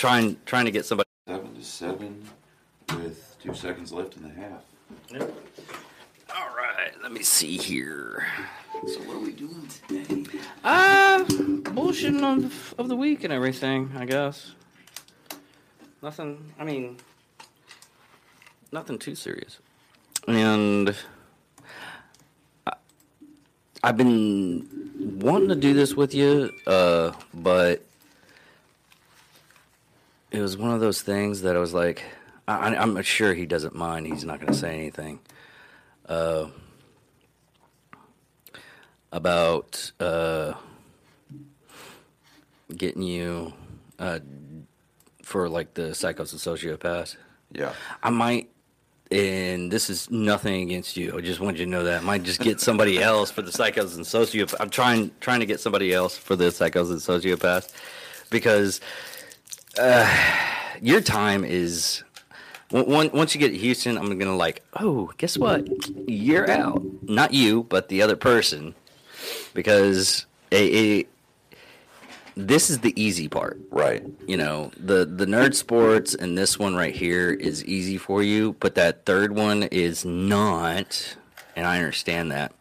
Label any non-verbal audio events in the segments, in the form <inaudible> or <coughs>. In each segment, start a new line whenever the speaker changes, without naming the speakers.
trying trying to get somebody.
Seven to seven, with two seconds left in the half.
All right, let me see here.
So what are we doing today?
Uh, bullshitting of, of the week and everything, I guess. Nothing, I mean, nothing too serious. And I, I've been wanting to do this with you, uh, but it was one of those things that I was like, I, I'm sure he doesn't mind. He's not going to say anything. Uh, about uh, getting you uh, for like the psychos and sociopaths.
Yeah.
I might, and this is nothing against you. I just want you to know that I might just get somebody <laughs> else for the psychos and sociopaths. I'm trying trying to get somebody else for the psychos and sociopaths because uh, your time is. on- Once you get to Houston, I'm gonna like, oh, guess what? You're out. Not you, but the other person, because a, a, this is the easy part
Right.
you know the the nerd sports and this one right here is easy for you but that third one is not and i understand that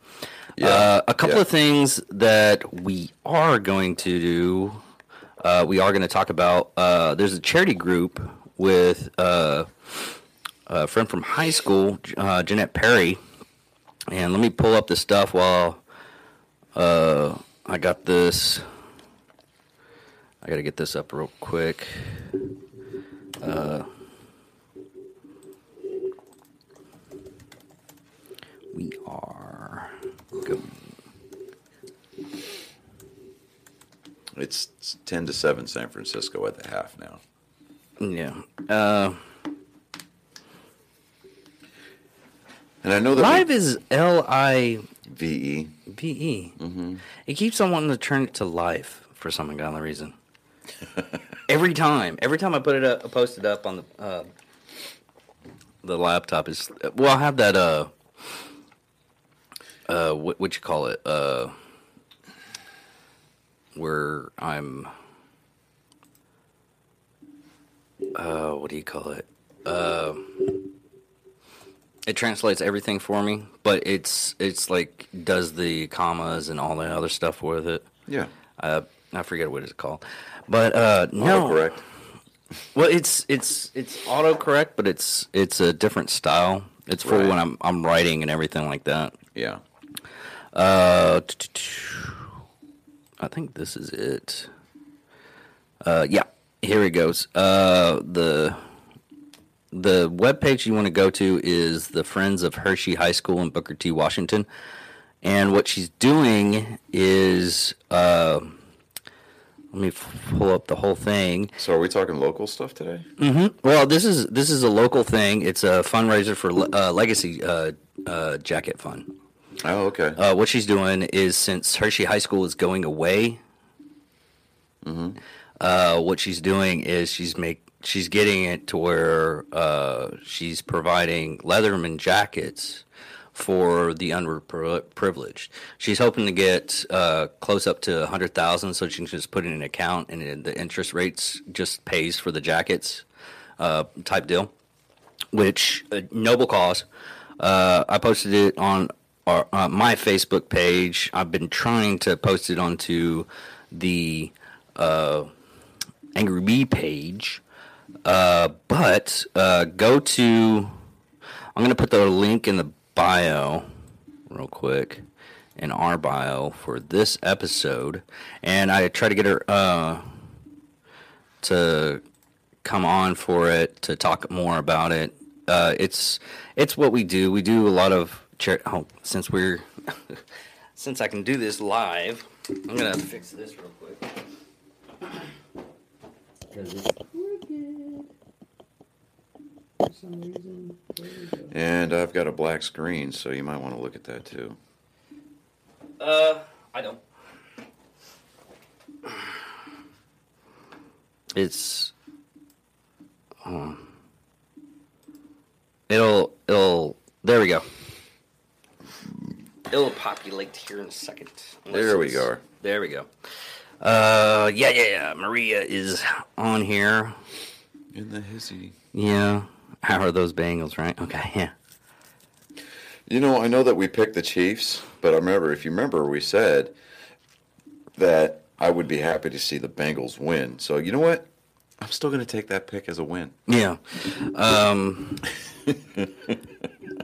Yeah,
uh, a couple
yeah.
of things that we are going to do uh, we are going to talk about uh, there's a charity group with uh, a friend from high school uh, jeanette perry and let me pull up the stuff while uh, i got this I gotta get this up real quick. Uh, we are go.
It's ten to seven San Francisco at the half now.
Yeah. Uh,
And I know that
live is L I
V E
V E. E. It keeps on wanting to turn it to life for some ungodly reason. <laughs> every time, every time I put it up, I post it up on the uh, the laptop is well, I have that uh uh what what you call it uh where I'm uh what do you call it uh it translates everything for me, but it's it's like does the commas and all the other stuff with it.
Yeah.
Uh, I forget what it's called, but uh, no,
correct.
Well, it's it's it's autocorrect, but it's it's a different style. It's for
Right.
when I'm I'm writing and everything like that.
Yeah.
Uh, I think this is it. Uh, yeah, here it goes. Uh, the the webpage you want to go to is the Friends of Hershey High School in Booker T, Washington. And what she's doing is, uh, let me f- pull up the whole thing.
So are we talking local stuff today? Mm-hmm.
Well, this is this is a local thing. It's a fundraiser for uh, Legacy uh, uh, Jacket Fund.
Oh, okay.
Uh, what she's doing is since Hershey High School is going away, uh, what she's doing is she's make she's getting it to where uh, she's providing Letterman jackets for the underprivileged. She's hoping to get uh, close up to a hundred thousand, so she can just put in an account, and the interest rates just pays for the jackets uh, type deal which a noble cause. Uh, I posted it on uh, my Facebook page. I've been trying to post it onto the uh, Angry Bee page, uh, but uh, go to. I'm going to put the link in the bio real quick in our bio for this episode, and I try to get her uh, to come on for it to talk more about it. Uh, it's it's what we do. We do a lot of char- oh, since we're <laughs> since I can do this live. I'm gonna fix this real quick. 'Cause it's. For some reason. There we go.
And I've got a black screen, so you might want to look at that too.
Uh, I don't. It's. Um, it'll it'll there we go. It'll populate here in a second.
There we go.
There we go. Uh, yeah, yeah, yeah. Maria is on here.
In the hizzy.
Yeah. How are those Bengals, right? Okay, yeah.
You know, I know that we picked the Chiefs, but I remember, if you remember, we said that I would be happy to see the Bengals win. So you know what? I'm still going to take that pick as a win.
Yeah. Um, <laughs>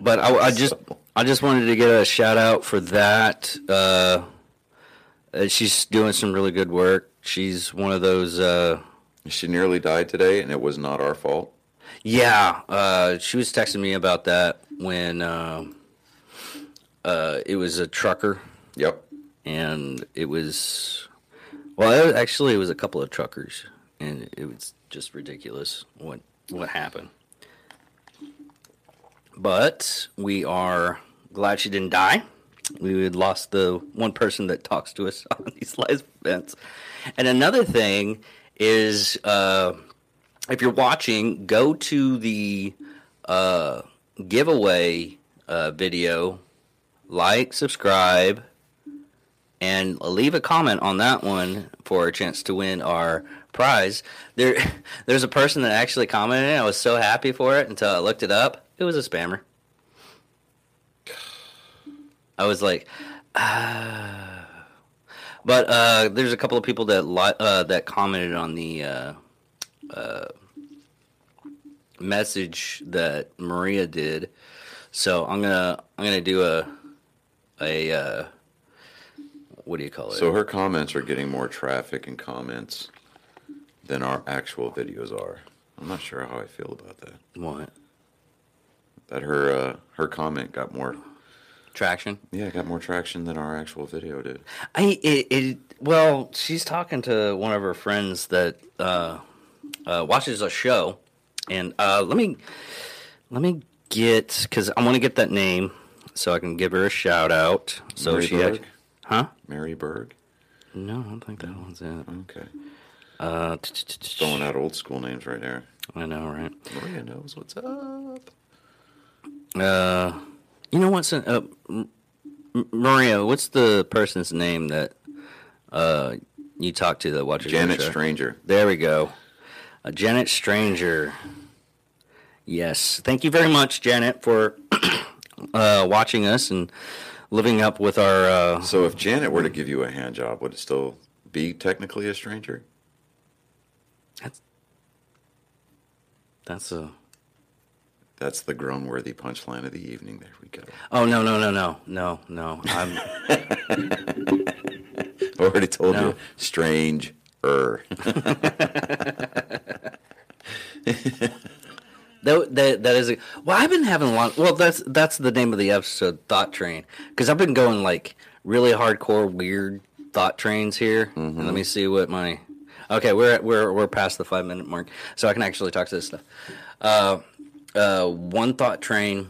but I, I just I just wanted to get a shout out for that. Uh, uh, she's doing some really good work. She's one of those. Uh,
She nearly died today, and it was not our fault.
yeah, uh, she was texting me about that when uh, uh, it was a trucker,
Yep.
and it was well, it, actually, it was a couple of truckers, and it was just ridiculous what what happened. But we are glad she didn't die. We had lost the one person that talks to us <laughs> on these live events. And another thing is, uh, if you're watching, go to the uh, giveaway uh, video, like, subscribe, and leave a comment on that one for a chance to win our prize. There, <laughs> there's a person that actually commented. I was so happy for it until I looked it up. It was a spammer. I was like, ah. But uh, there's a couple of people that li- uh, that commented on the uh, uh, message that Maria did. So I'm gonna I'm gonna do a a uh, what do you call it?
So her comments are getting more traffic and comments than our actual videos are. I'm not sure how I feel about that.
what
That her uh, her comment got more
traction?
yeah got more traction than our actual video did.
I it, it well, she's talking to one of her friends that uh, uh, watches a show, and uh, let me let me get because I want to get that name so I can give her a shout out. So
Mary
she,
Berg?
act- huh?
Mary Berg.
No, I don't think that one's it.
Okay,
Uh,
throwing out old school names right there.
I know, right?
Maria knows what's up.
Uh, you know what's uh, M- M- Maria? What's the person's name that uh you talked to that watches
Janet? Stranger.
There we go. Uh, Janet Stranger. Yes. Thank you very much, Janet, for <coughs> uh, watching us and living up with our. Uh,
So if Janet were to give you a hand job, would it still be technically a stranger?
that's, that's a.
That's the groan-worthy punchline of the evening. There we go.
Oh no no no no no no! I'm <laughs>
Already told
No.
you, strange. Er.
that, that that is a. Well, I've been having a lot. Well, that's that's the name of the episode, Thought Train, because I've been going like really hardcore weird thought trains here. And let me see what my. Okay, we're at, we're we're past the five minute mark, so I can actually talk to this stuff. Uh, uh, one thought train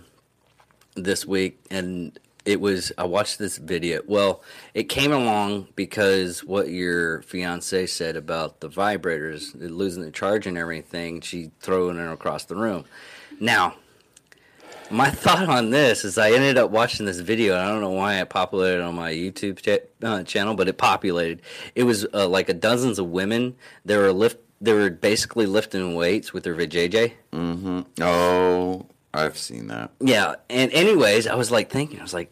this week, and it was I watched this video. Well, it came along because what your fiance said about the vibrators losing the charge and everything. She throwing it across the room. Now, my <laughs> thought on this is I ended up watching this video. I don't know why it populated on my YouTube cha- uh, channel, but it populated. It was uh, like a dozens of women. They were lift. They were basically lifting weights with their vajayjay.
mm-hmm. Oh, I've seen that.
Yeah, and anyways, I was like thinking, I was like,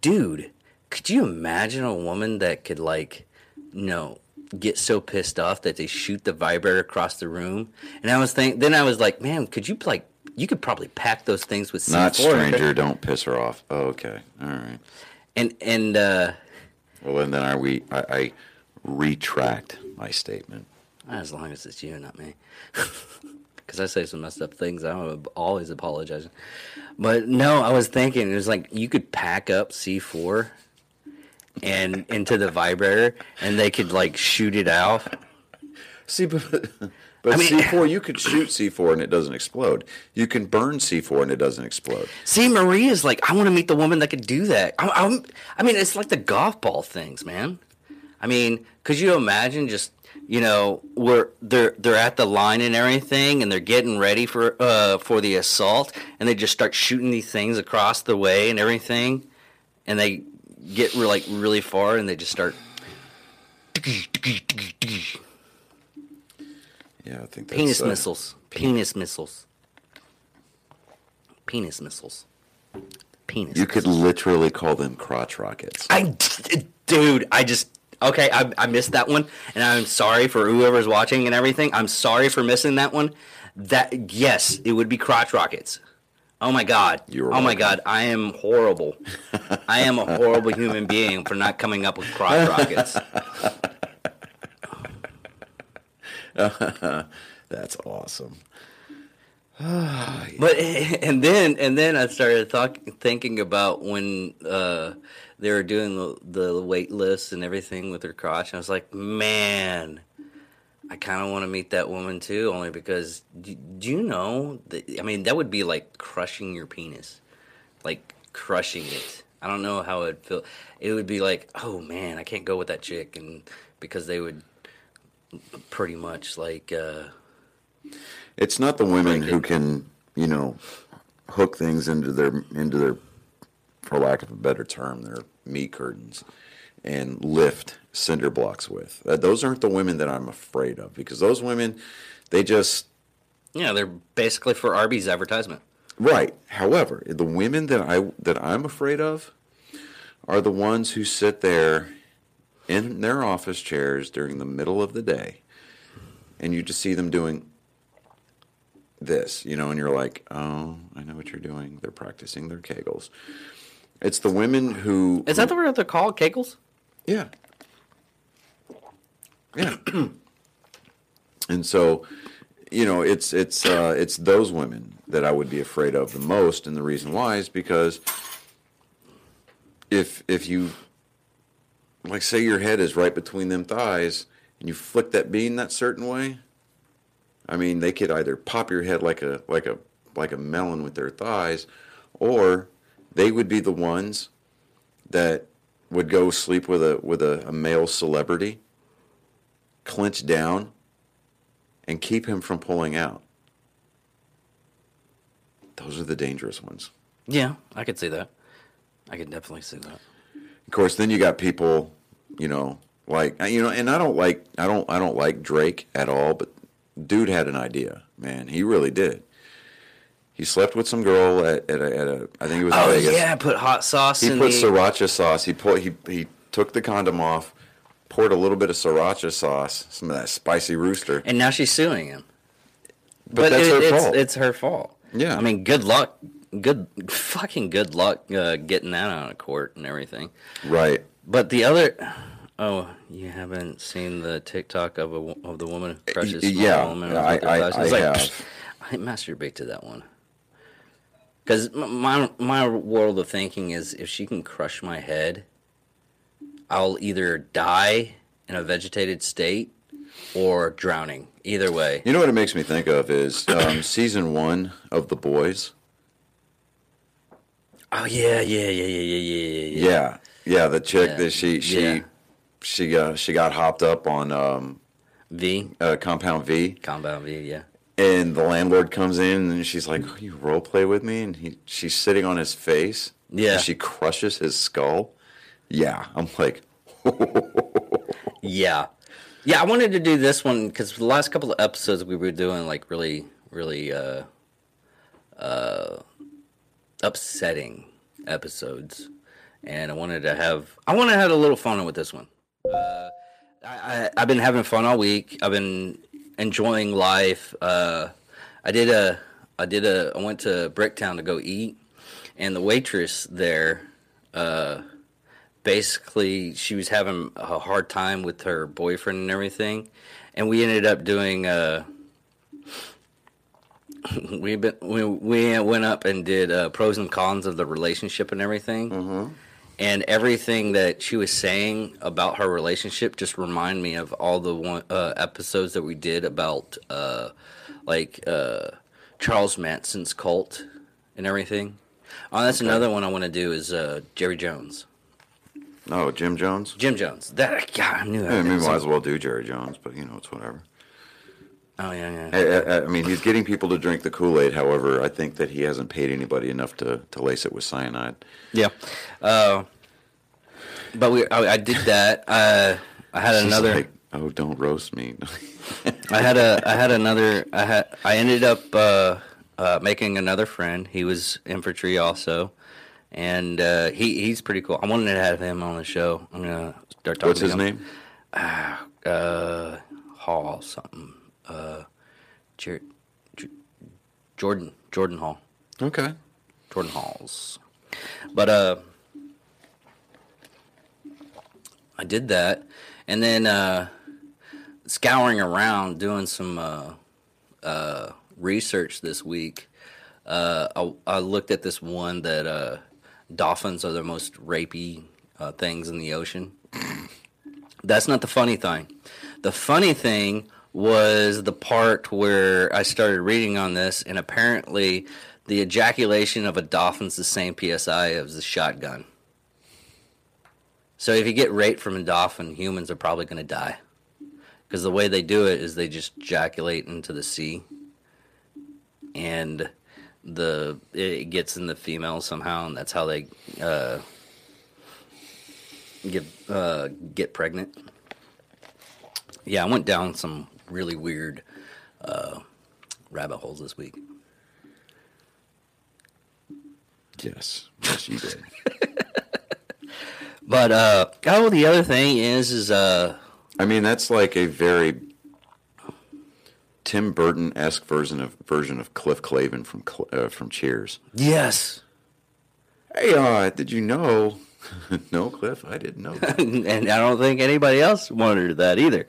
dude, could you imagine a woman that could like, you know, get so pissed off that they shoot the vibrator across the room? And I was thinking, then I was like, man, could you like, you could probably pack those things with C4.
Not stranger. Don't piss her off. Oh, okay. All right.
And and uh,
Well, and then I we I, I retract my statement.
As long as it's you, not me. <laughs> Because I say some messed up things, I'm always apologizing. But no, I was thinking it was like you could pack up C4 and into the vibrator, and they could like shoot it out.
See, but <laughs> but
I mean-
C4 you could shoot C4 and it doesn't explode. You can burn C4 and it doesn't explode.
See, Maria's like, I want to meet the woman that could do that. I'm, I'm, I mean, it's like the golf ball things, man. I mean, could you imagine just, you know, where they're they're at the line and everything, and they're getting ready for uh for the assault, and they just start shooting these things across the way and everything, and they get re- like really far, and they just start.
Yeah, I think that's,
Penis
uh,
missiles. Penis missiles. Penis missiles. Penis.
You could literally call them crotch rockets.
I, dude, I just okay. I, I missed that one, and I'm sorry for whoever's watching and everything. I'm sorry for missing that one. That yes, it would be crotch rockets. Oh my god.
You were
oh my god, I am horrible. I am a horrible human being for not coming up with crotch rockets. <laughs>
That's awesome. <sighs>
But <laughs> and then and then I started talk, thinking about when uh, they were doing the, the weight lifts and everything with her crotch. And I was like, man, I kind of want to meet that woman too, only because do, do you know? That, I mean, that would be like crushing your penis, like crushing it. I don't know how it'd feel. It would be like, oh man, I can't go with that chick, and because they would pretty much like. Uh,
It's not the women who can, you know, hook things into their into their, for lack of a better term, their meat curtains, and lift cinder blocks with. Uh, those aren't the women that I'm afraid of because those women, they just
yeah, they're basically for Arby's advertisement.
right. However, the women that I that I'm afraid of are the ones who sit there in their office chairs during the middle of the day, and you just see them doing this, you know, and you're like, oh, I know what you're doing. They're practicing their kegels. It's the women who.
Is that the word they're called? Kegels?
Yeah. Yeah. <clears throat> and so, you know, it's it's uh, it's those women that I would be afraid of the most, and the reason why is because if if you like say your head is right between them thighs and you flick that bean that certain way, I mean, they could either pop your head like a like a like a melon with their thighs, or they would be the ones that would go sleep with a with a, a male celebrity, clinch down, and keep him from pulling out. Those are the dangerous ones.
Yeah, I could see that. I could definitely see that.
Of course, then you got people, you know, like uh, you know, and I don't like I don't I don't like Drake at all, but dude had an idea, man. He really did. He slept with some girl at, at, a, at a I think it was
Oh
Vegas.
yeah, put hot sauce
He
in
put
the.
sriracha sauce. He put he he took the condom off, poured a little bit of sriracha sauce, some of that spicy rooster.
and now she's suing him.
But that's her
it's,
fault.
It's her fault.
Yeah.
I mean, good luck. Good, fucking good luck uh, getting that out of court and everything.
Right.
But the other, oh, you haven't seen the TikTok of a of the woman who crushes
yeah,
woman
I- I-
thighs?
I
like,
have.
I masturbate to that one. Because my my world of thinking is, if she can crush my head, I'll either die in a vegetated state or drowning. Either way.
You know what it makes me think of is um, <coughs> season one of The Boys.
Oh yeah, yeah, yeah, yeah, yeah, yeah, yeah.
Yeah, yeah. The chick
Yeah,
that she she
yeah.
she got she got hopped up on um,
V,
uh, Compound V,
compound V, yeah.
And the landlord comes in and she's like, oh, "You role play with me?" And he she's sitting on his face.
Yeah.
and she crushes his skull. Yeah, I'm like, <laughs>
Yeah, yeah. I wanted to do this one because the last couple of episodes we were doing like really, really uh, uh, upsetting episodes, and I wanted to have I want to have a little fun with this one. Uh, I, I I've been having fun all week. I've been enjoying life. Uh, I did a I did a I went to Bricktown to go eat, and the waitress there. Uh, basically she was having a hard time with her boyfriend and everything and we ended up doing uh <laughs> we been we, we went up and did uh, pros and cons of the relationship and everything and everything that she was saying about her relationship just remind me of all the one, uh, episodes that we did about uh, like uh, Charles Manson's cult and everything. Oh, that's another one I want to do is uh, Jerry Jones.
"Oh, Jim Jones."
Jim Jones. That God, I knew that.
I mean, might as well do Jerry Jones, but you know, it's whatever.
Oh yeah, yeah.
I, I, I mean, he's getting people to drink the Kool Aid. However, I think that he hasn't paid anybody enough to, to lace it with cyanide.
Yeah. Uh, but we, I, I did that. Uh, I had
She's
another.
like, Oh, don't roast me. <laughs>
I had a I had another I had I ended up uh, uh, making another friend. He was infantry also, and uh, he he's pretty cool. I wanted to have him on the show. I'm gonna start talking.
What's
to
his
him.
name?
Uh, Hall something. Uh, Jer- J- Jordan Jordan Hall.
Okay.
Jordan Halls. But uh I did that and then uh scouring around doing some uh uh research this week. Uh I, I looked at this one that uh dolphins are the most rapey uh, things in the ocean. That's not the funny thing. The funny thing was the part where I started reading on this, and apparently the ejaculation of a dolphin's the same psi as a shotgun. So if you get raped from a dolphin, humans are probably going to die. Because the way they do it is they just ejaculate into the sea, and the it gets in the female somehow, and that's how they uh, get uh, get pregnant. Yeah, I went down some really weird uh, rabbit holes this week.
Yes. Yes, you did. <laughs>
But uh, oh, the other thing is, is uh,
I mean, that's like a very Tim Burton esque version of version of Cliff Clavin from uh, from Cheers.
yes,
Hey, uh, did you know? <laughs> no, Cliff, I didn't know. That. <laughs>
and I don't think anybody else wanted that either.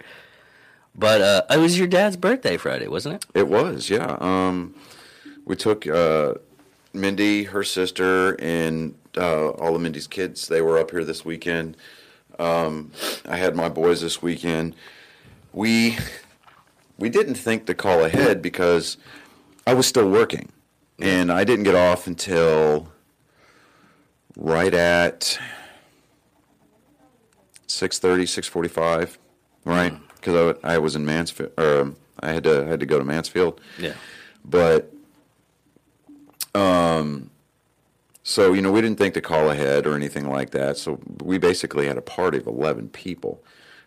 But uh, it was your dad's birthday Friday, wasn't it?
it was, yeah. Um, we took uh, Mindy, her sister, and uh, all of Mindy's kids. They were up here this weekend. Um, I had my boys this weekend. We we didn't think to call ahead because I was still working, and I didn't get off until right at 6.30 6.45 right because I, I was in mansfield or i had to I had to go to mansfield.
Yeah.
but um so you know we didn't think to call ahead or anything like that. So we basically had a party of 11 people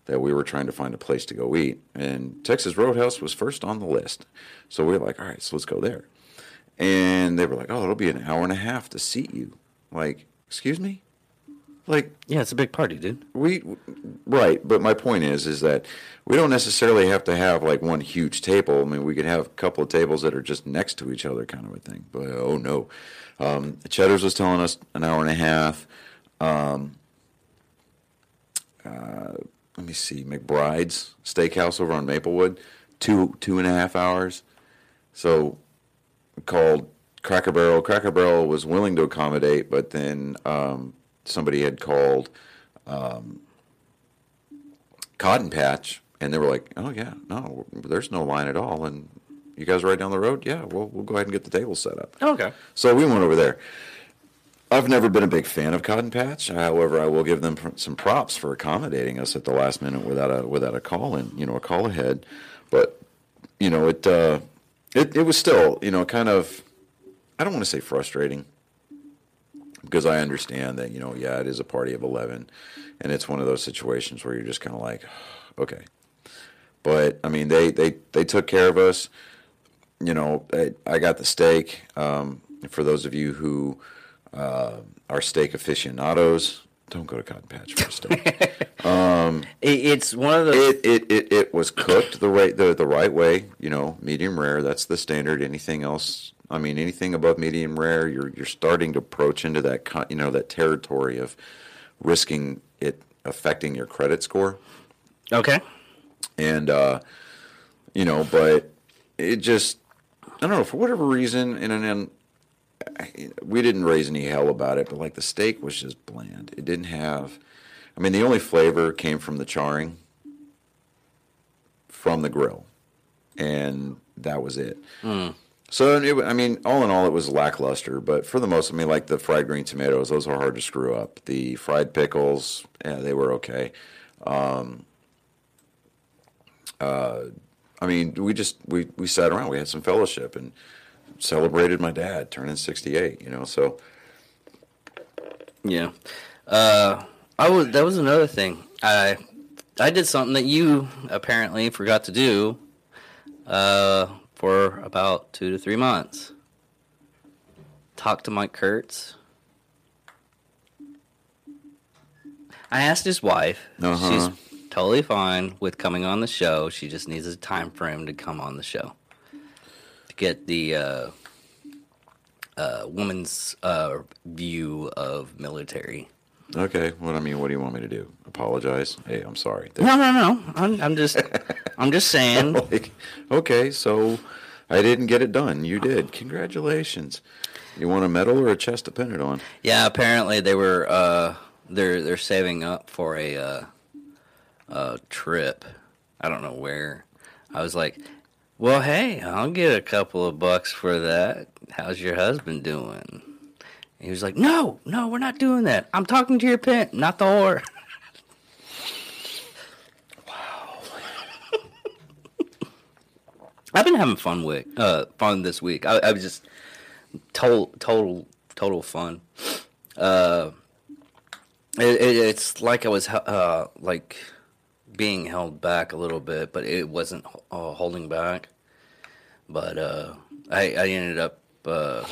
that we were trying to find a place to go eat. And texas roadhouse was first on the list. So we were like all right so let's go there. And they were like oh it'll be an hour and a half to seat you. Like excuse me like
Yeah, it's a big party, dude.
we right but my point is is that we don't necessarily have to have like one huge table. I mean we could have a couple of tables that are just next to each other kind of a thing but oh no. Um, cheddar's was telling us an hour and a half. Um, uh, let me see mcbride's steakhouse over on maplewood two two and a half hours. So called cracker barrel. Cracker barrel was willing to accommodate but then um, somebody had called Cotton Patch, and they were like, "Oh yeah, no, there's no line at all." And you guys are right down the road. Yeah, well, we'll go ahead and get the table set up.
Okay.
So we went over there. I've never been a big fan of Cotton Patch. However, I will give them some props for accommodating us at the last minute without a without a call in, you know, a call ahead. But you know, it uh, it it was still, you know, kind of. I don't want to say frustrating because I understand that you know, yeah, it is a party of eleven, and it's one of those situations where you're just kind of like, <sighs> okay. But I mean, they they they took care of us. You know, I, I got the steak. Um, for those of you who uh, are steak aficionados, don't go to Cotton Patch for a steak. <laughs>
It, it's one of the.
it, it it it was cooked the right the the right way. You know, medium rare. That's the standard. Anything else? I mean, anything above medium rare, you're you're starting to approach into that you know that territory of risking it affecting your credit score.
okay.
and uh, you know, but it just I don't know for whatever reason, and then I- we didn't raise any hell about it, but like the steak was just bland. It didn't have. I mean, the only flavor came from the charring from the grill, and that was it. So it, I mean, all in all, it was lackluster. But for the most, I mean, like the fried green tomatoes, those are hard to screw up. The fried pickles, yeah, they were okay. I mean, we just we we sat around. We had some fellowship and celebrated my dad turning sixty eight. You know, so
Yeah. Uh, I was. That was another thing. I I did something that you apparently forgot to do uh, for about two to three months. Talk to Mike Kurtz. I asked his wife.
Uh-huh.
She's totally fine with coming on the show. She just needs a time frame to come on the show to get the uh, uh, woman's uh, view of military.
Okay. What I mean, what do you want me to do? Apologize? Hey, I'm sorry.
No, no, no. I'm, I'm just, I'm just saying. <laughs>
like, okay, so I didn't get it done. You did. Congratulations. You want a medal or a chest to pin it on?
Yeah, apparently they were uh they're they're saving up for a uh a trip. I don't know where. I was like, "Well, hey, I'll get a couple of bucks for that. How's your husband doing?" He was like, "No, no, we're not doing that. I'm talking to your pimp, not the whore." <laughs> wow. I've been having fun week, uh, fun this week. I, I was just total, total, total fun. Uh, it, it, it's like I was uh, like being held back a little bit, but it wasn't uh, holding back. But uh, I, I ended up. Uh,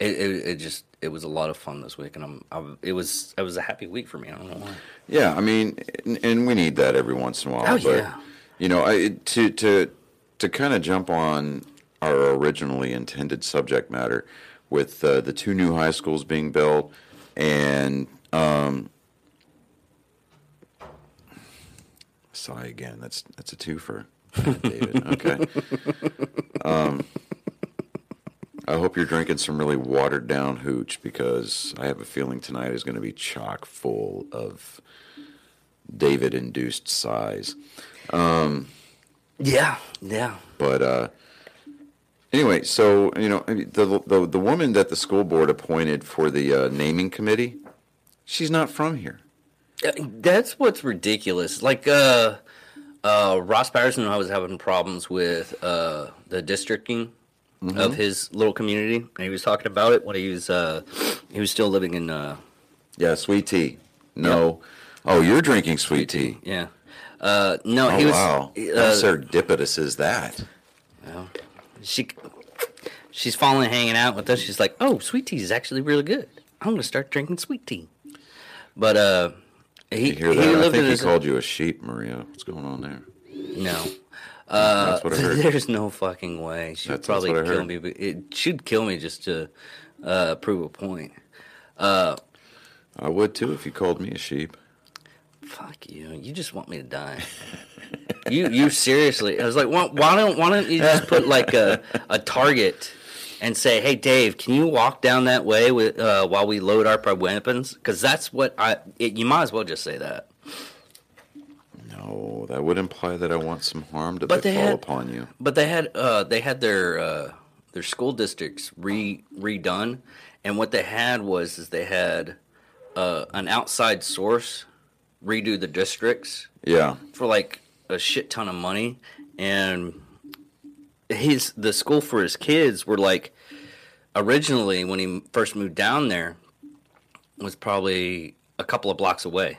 it, it, it just it was a lot of fun this week, and I'm, I'm it was it was a happy week for me. I don't know why.
Yeah, I mean, and, and we need that every once in a while.
Oh,
but,
yeah.
You know, I, to to to kind of jump on our originally intended subject matter with uh, the two new high schools being built and um, sigh again. That's that's a twofer, David. Okay. <laughs> um, I hope you're drinking some really watered down hooch because I have a feeling tonight is going to be chock full of David induced sighs.
Yeah, yeah.
But uh, anyway, so you know the, the the woman that the school board appointed for the uh, naming committee, she's not from here.
Uh, That's what's ridiculous. Like uh, uh, Ross Patterson, I was having problems with uh, the districting of his little community, and he was talking about it when he was uh, he was still living in uh,
Yeah, sweet tea. No. Oh, you're drinking sweet tea.
yeah. Uh, no,
Oh
he was.
wow, how
Uh,
serendipitous is that?
Well, she she's finally hanging out with us. She's like, "Oh, sweet tea is actually really good. I'm gonna start drinking sweet tea." But uh, he he
that? I
lived
think
in
he called you a sheep, Maria. What's going on there?
no. Uh,
That's what I <laughs> heard.
there's no fucking way. She'd
That's- that's
probably
what I
kill me, but it should kill me just to uh, prove a point.
I would too if you called me a sheep.
Fuck you! You just want me to die. you you seriously? I was like, why, why don't why don't you just put like a a target and say, hey Dave, can you walk down that way with uh, while we load up our weapons? Because that's what I. It, you might as well just say that.
No, that would imply that I want some harm to
But they
befall
had-
upon you.
But they had uh, they had their uh, their school districts re redone, and what they had was is they had uh, an outside source redo the districts
Yeah.
for like a shit ton of money, and his the school for his kids were like originally when he first moved down there was probably a couple of blocks away,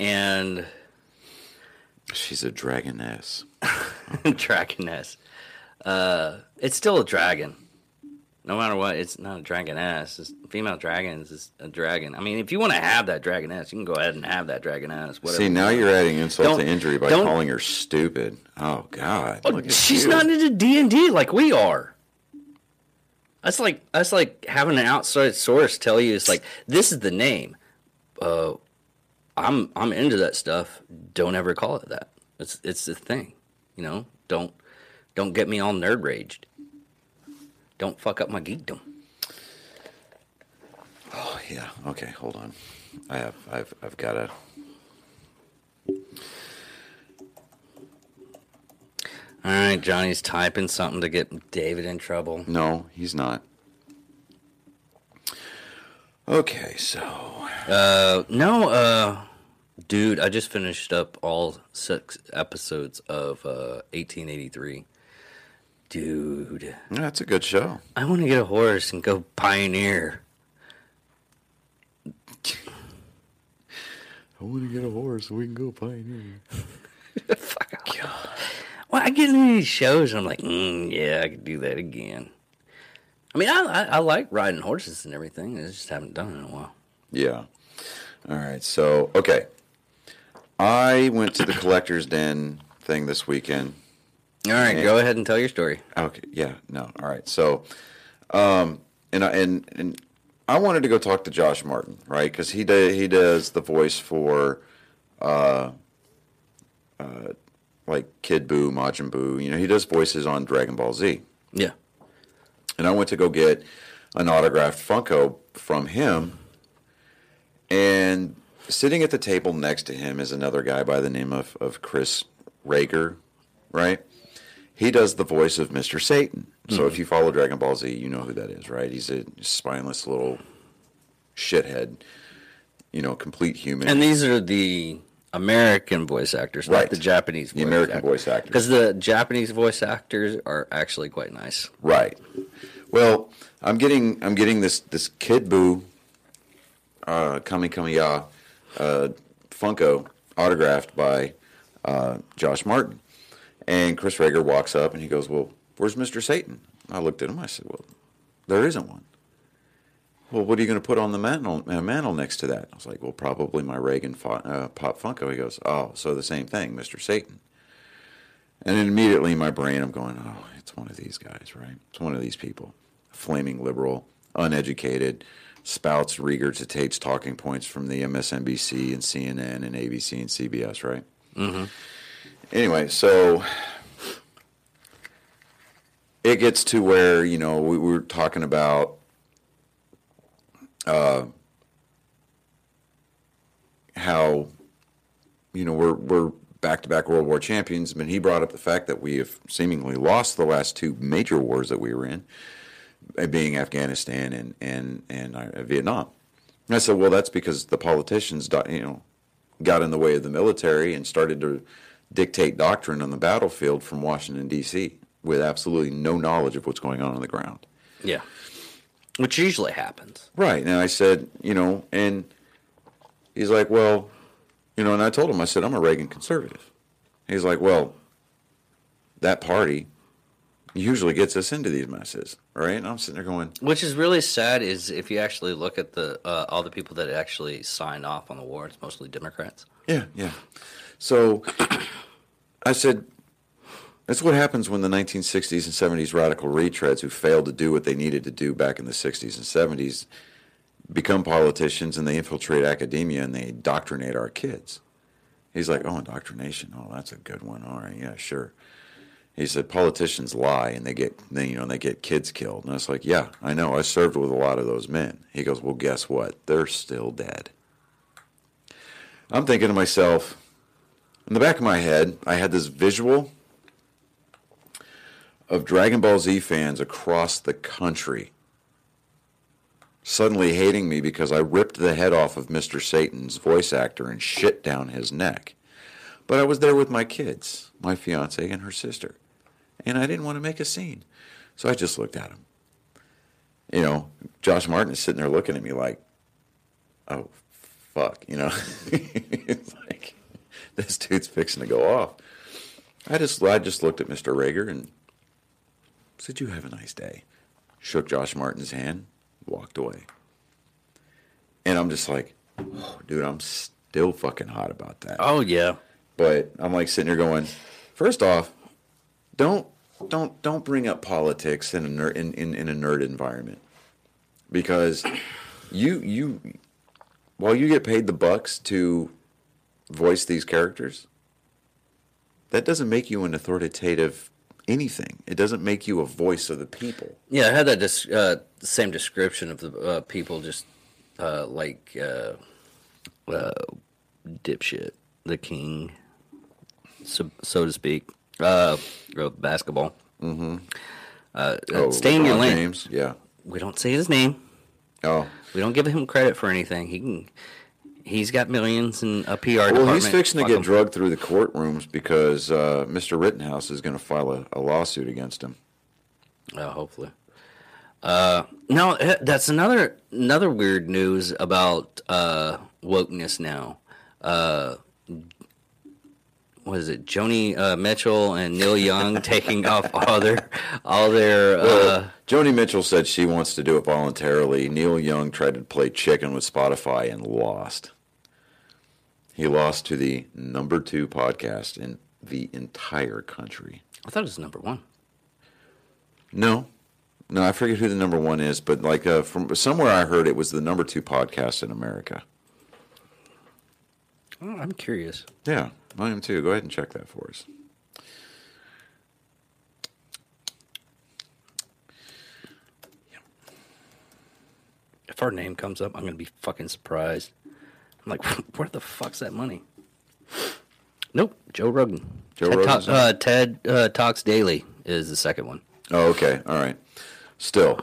and
She's a dragoness. <laughs>
dragoness. Uh, it's still a dragon. No matter what, it's not a dragoness. It's, female dragons is a dragon. I mean, if you want to have that dragoness, you can go ahead and have that dragoness. Whatever.
See, now you're adding insult
Don't-
to injury by
don't-
calling her stupid. Oh God.
Oh, she's
you.
not into D and D like we are. That's like that's like having an outside source tell you it's like this is the name. Uh, I'm I'm into that stuff. Don't ever call it that. It's it's the thing, you know. Don't don't get me all nerd raged. Don't fuck up my geekdom.
Oh, yeah. Okay, hold on. I have I've I've got to
All right, Johnny's typing something to get David in trouble.
No, he's not. Okay, so
Uh, no, uh, dude, I just finished up all six episodes of uh, 1883. Dude,
that's a good show.
I want to get a horse and go pioneer.
I want to get a horse so we can go pioneer. <laughs>
Fuck off. Well, I get into these shows and I'm like, mm, yeah, I could do that again. I mean, I, I, I like riding horses and everything. I just haven't done it in a while.
Yeah. All right. So, okay. I went to the collector's den thing this weekend.
All right,
Yeah.
go ahead and tell your story.
Okay. Yeah. No. All right. So, um, and I, and and I wanted to go talk to Josh Martin, right? Because he does he does the voice for, uh, uh, like Kid Buu, Majin Buu. You know, he does voices on Dragon Ball Z.
Yeah.
And I went to go get an autographed Funko from him. And sitting at the table next to him is another guy by the name of, of Chris Rager, right? He does the voice of Mr. Satan. So if hmm. you follow Dragon Ball Z, you know who that is, right? He's a spineless little shithead, you know, complete human.
And these are the American voice actors,
Right.
not the Japanese
The American voice actors.
Because the Japanese voice actors are actually quite nice.
Right. Well, I'm getting I'm getting this this Kid Buu, uh, Kami Kami Ya, uh, Funko autographed by uh, Josh Martin, and Chris Rager walks up and he goes, "Well, where's Mister Satan?" I looked at him. I said, "Well, there isn't one." Well, what are you going to put on the mantle, uh, mantle next to that? I was like, "Well, probably my Reagan uh, Pop Funko." He goes, "Oh, so the same thing, Mister Satan." And then immediately in my brain, I'm going, oh, it's one of these guys, right? It's one of these people. Flaming liberal, uneducated, spouts, regurgitates talking points from the MSNBC and CNN and ABC and CBS, right? Mm-hmm. Anyway, so it gets to where, you know, we were talking about uh, how you know, we're we're back-to-back World War champions. I mean, he brought up the fact that we have seemingly lost the last two major wars that we were in, uh, being Afghanistan and and and uh, Vietnam. And I said, well, that's because the politicians, you know, got in the way of the military and started to dictate doctrine on the battlefield from Washington D.C. with absolutely no knowledge of what's going on on the ground.
Yeah. Which usually happens.
Right. And I said, you know, and he's like, well, you know, and I told him, I said, I'm a Reagan conservative. He's like, well, that party usually gets us into these messes, right? And I'm sitting there going,
Which is really sad is if you actually look at the uh, all the people that actually signed off on the war, it's mostly Democrats.
yeah, yeah. So <coughs> I said, that's what happens when the 1960s and 70s radical retreads who failed to do what they needed to do back in the 60s and 70s become politicians and they infiltrate academia and they indoctrinate our kids. He's like, oh, indoctrination. Oh, that's a good one. All right, yeah, sure. He said politicians lie and they get you know they get kids killed. And I was like, yeah, I know. I served with a lot of those men. He goes, well, guess what? They're still dead. I'm thinking to myself, in the back of my head, I had this visual of Dragon Ball Z fans across the country suddenly hating me because I ripped the head off of Mr. Satan's voice actor and shit down his neck. But I was there with my kids, my fiance and her sister, and I didn't want to make a scene. So I just looked at him. You know, Josh Martin is sitting there looking at me like, oh, fuck, you know. <laughs> it's like, this dude's fixing to go off. I just, I just looked at Mr. Rager and said, you have a nice day. Shook Josh Martin's hand, walked away. And I'm just like, oh, dude, I'm still fucking hot about that.
Oh yeah.
But I'm like sitting here going, first off, don't don't don't bring up politics in a nerd in, in, in a nerd environment. Because you you while you get paid the bucks to voice these characters, that doesn't make you an authoritative anything. It doesn't make you a voice of the people.
Yeah, I had that dis- uh, same description of the uh, people just uh, like uh, uh, dipshit, the king, so, so to speak, uh, of basketball. Mm-hmm. Uh,
Oh,
stay in your lane.
James, yeah.
We don't say his name.
Oh,
We don't give him credit for anything. He can. He's got millions in a PR
Well, he's fixing to
Fuck
get
him.
drugged through the courtrooms because uh, Mr. Rittenhouse is going to file a, a lawsuit against him.
Oh, hopefully. Uh, no, eh, that's another another weird news about uh, wokeness now. uh, what is it? Joni uh, Mitchell and Neil Young <laughs> taking off all their all their. Uh,
Joni Mitchell said she wants to do it voluntarily. Neil Young tried to play chicken with Spotify and lost. He lost to the number two podcast in the entire country.
I thought it was number one.
No, no, I forget who the number one is, but like uh, from somewhere I heard it was the number two podcast in America.
Oh, I'm curious.
Yeah, I am too. Go ahead and check that for us.
If our name comes up, I'm gonna be fucking surprised. I'm like, <laughs> where the fuck's that money? Nope, Joe Rogan.
Joe
Ted,
Rogan's
Ta- uh, Ted uh, Talks Daily is the second one.
Oh, okay. All right. Still,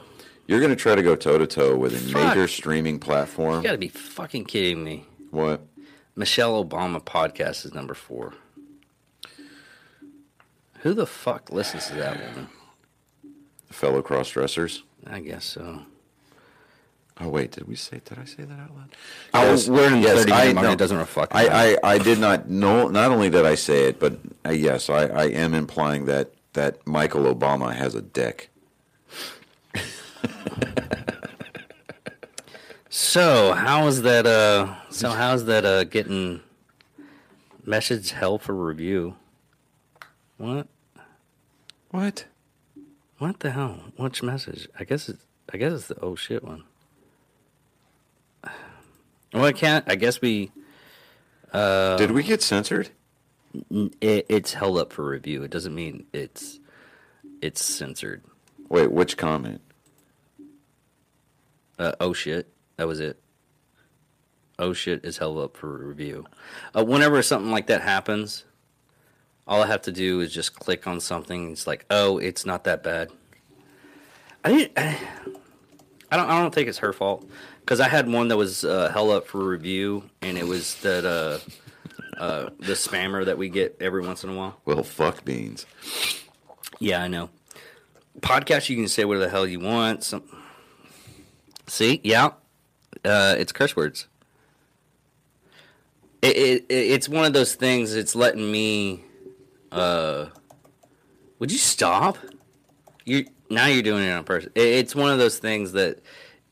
you're going to try to go toe to toe with a
Fuck.
major streaming platform.
You gotta be fucking kidding me.
What?
Michelle Obama podcast is number four. Who the fuck listens to that woman?
Fellow cross dressers.
I guess so.
Oh wait, did we say? Did I say that out loud?
Oh,
Yes,
we're in the
yes,
30
I-
minute mark.
no,
It doesn't reflect
I, I, I did not know. Not only did I say it, but uh, yes, I, I am implying that that Michael Obama has a dick.
So how is that? Uh, so how's that? Uh, getting message hell for review? What?
What?
What the hell? Which message? I guess it's. I guess it's the oh shit one. Well, I can't. I guess we. Uh,
Did we get censored?
it, it's held up for review. It doesn't mean it's. It's censored.
Wait, which comment?
Uh, oh shit, that was it. Oh shit is held up for review. Uh, whenever something like that happens, all I have to do is just click on something. It's like, oh, it's not that bad. I didn't. I, <sighs> I don't. I don't think it's her fault because I had one that was uh, held up for review, and it was that uh, uh, the spammer that we get every once in a while.
Well, fuck beans.
Yeah, I know. Podcast, you can say whatever the hell you want. Some... See, yeah, uh, it's curse words. It, it, it it's one of those things. It's letting me. Uh, would you stop? You now you're doing it on purpose. It, it's one of those things that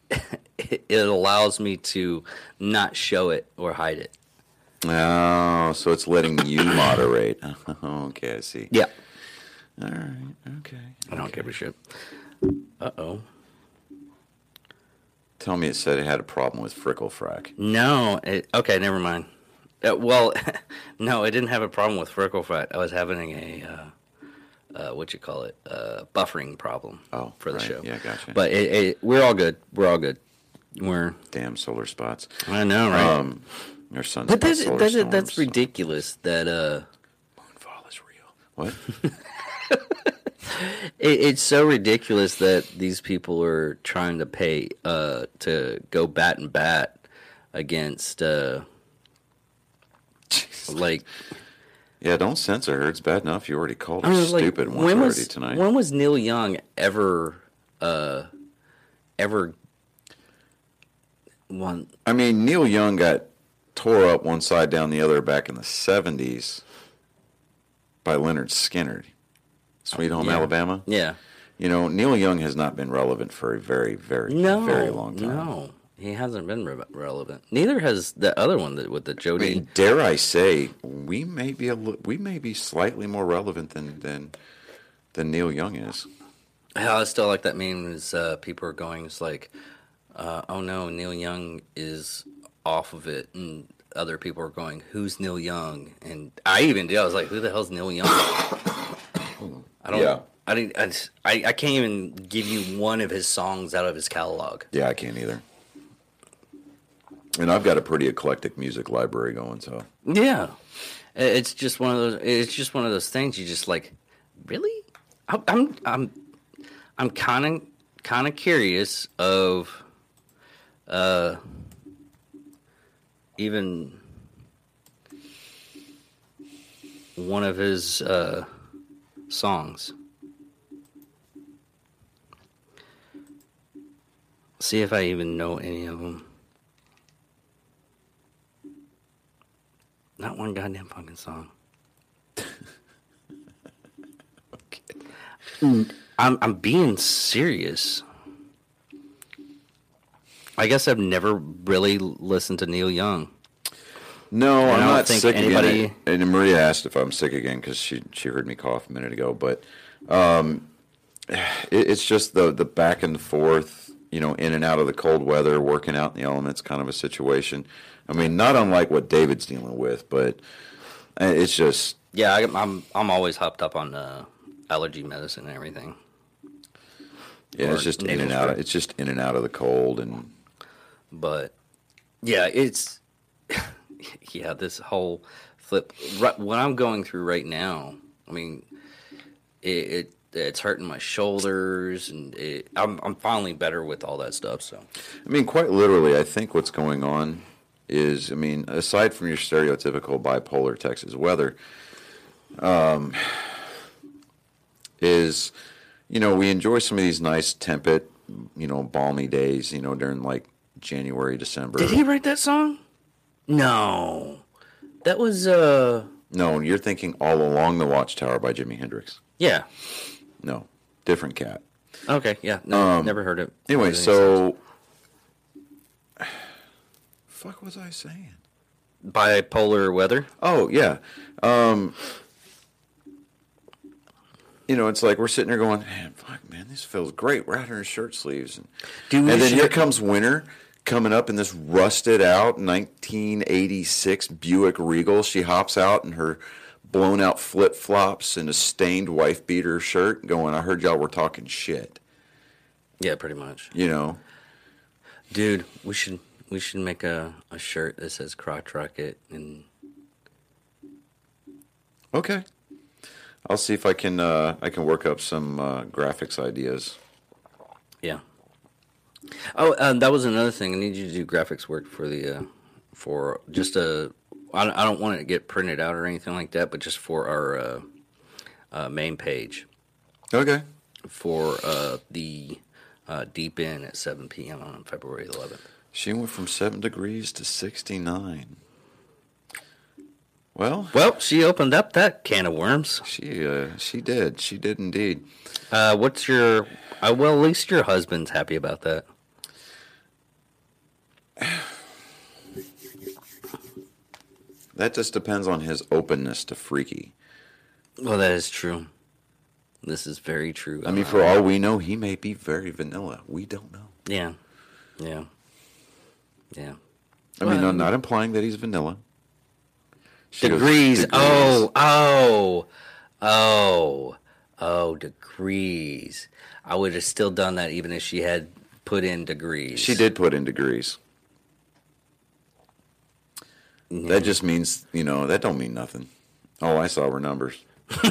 <laughs> it, it allows me to not show it or hide it.
Oh, so it's letting you moderate. <laughs> okay, I see.
Yeah,
All right. Okay.
I don't give a shit. Uh oh.
Tell me it said it had a problem with Frickle Frack.
No, it, okay, never mind. Uh, well, <laughs> no, I didn't have a problem with Frickle Fat. I was having a uh, uh, what you call it, uh, buffering problem.
Oh,
for the
right.
show.
Yeah, gotcha.
But it, it, we're all good. We're all good. We're.
Damn solar spots.
I know, right?
Um, your son's
but that's
solar
that's,
storms,
that's
so-
ridiculous. That uh,
Moonfall is real. What? <laughs> <laughs>
it, it's so ridiculous that these people are trying to pay uh to go bat and bat against uh like
yeah, don't censor her. It's bad enough you already called her
like,
stupid
when
already
was
tonight.
when was Neil Young ever uh ever one
I mean, Neil Young got tore up one side down the other back in the 70s by Lynyrd Skynyrd. Sweet Home
Yeah.
Alabama.
yeah
You know, Neil Young has not been relevant for a very, very,
no
very long time.
no he hasn't been re- relevant neither has the other one that with the
I
Jodie
mean, dare I say, we may be a li- we may be slightly more relevant than than than Neil Young is.
I still like that meme is uh, people are going, it's like, uh, oh no, Neil Young is off of it, and other people are going, who's Neil Young? And I even did. I was like, who the hell's Neil Young? <coughs> I don't.
Yeah.
I didn't. I, just- I I can't even give you one of his songs out of his catalog.
Yeah, I can't either. And I've got a pretty eclectic music library going, so
Yeah, it's just one of those. It's just one of those things. You just like, really? I'm I'm I'm, I'm kind of kind of curious of, uh, even one of his uh, songs. See if I even know any of them. Not one goddamn fucking song. <laughs>
okay.
I'm I'm being serious. I guess I've never really listened to Neil Young.
No, I'm
don't
sick
anybody-
again. And Maria asked if I'm sick again because she she heard me cough a minute ago. But um, <sighs> it, it's just the the back and forth, you know, in and out of the cold weather, working out in the elements, kind of a situation. I mean, not unlike what David's dealing with, but uh, it's just
Yeah, I, I'm I'm always hopped up on uh, allergy medicine and everything.
yeah,
Or
it's just in and out. Of, it's just in and out of the cold, and
But yeah, it's <laughs> yeah, this whole flip. Right, what I'm going through right now, I mean, it, it it's hurting my shoulders, and it, I'm I'm finally better with all that stuff. So
I mean, quite literally, I think what's going on is, I mean, aside from your stereotypical bipolar Texas weather, um, is, you know, we enjoy some of these nice temperate, you know, balmy days, you know, during like January, December.
did he write that song? No, that was uh
No, you're thinking All Along the Watchtower by Jimi Hendrix.
yeah.
No, different cat.
Okay, yeah, no,
Um,
never heard it.
Anyway,
sense.
so. <sighs> Fuck was I saying?
bipolar weather.
Oh yeah. Um, you know, it's like we're sitting there going, "Man, fuck, man, this feels great." We're out here in shirt sleeves, and, and then here comes winter coming up in this rusted out 1986 Buick Regal. She hops out in her blown out flip flops and a stained wife beater shirt, going, "I heard y'all were talking shit."
Yeah, pretty much.
You know,
Dude, we should we should make a, a shirt that says crotch rocket and
okay. I'll see if I can uh, I can work up some uh, graphics ideas.
yeah. Oh, um, that was another thing. I need you to do graphics work for the uh, for just a. I don't, I don't want it to get printed out or anything like that, but just for our uh, uh, main page
Okay.
for uh, the uh, deep in at 7 p.m. on February 11th.
She went from seven degrees to sixty-nine. Well,
Well, she opened up that can of worms.
she uh, she did. She did indeed.
Uh, what's your? Uh, well, at least your husband's happy about that.
That just depends on his openness to freaky.
Well, that is true. This is very true.
I mean, for all we know, he may be very vanilla. We don't know.
yeah, yeah, yeah.
I mean, I'm not implying that he's vanilla. She goes,
Degrees. Oh, oh, oh, oh, degrees. I would have still done that even if she had put in degrees.
She did put in degrees. That just means, you know, that don't mean nothing. All I saw were numbers. <laughs>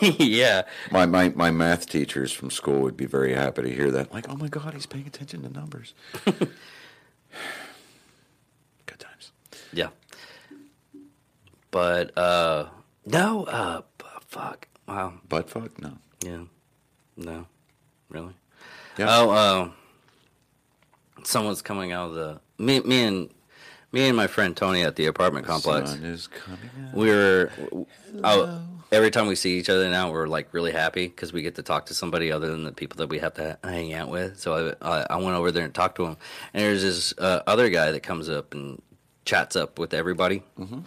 yeah.
My, my my math teachers from school would be very happy to hear that. Like, oh my God, he's paying attention to numbers. <laughs> Good times.
Yeah. But uh no, uh fuck. Wow.
Butt fuck? No.
Yeah. No. Really?
Yeah.
Oh, uh, someone's coming out of the me me and me and my friend Tony at the apartment complex.
Sun is coming out.
We were oh, every time we see each other now we're like really happy because we get to talk to somebody other than the people that we have to hang out with. So I I, I went over there and talked to him, and there's this uh, other guy that comes up and chats up with everybody. Mm-hmm.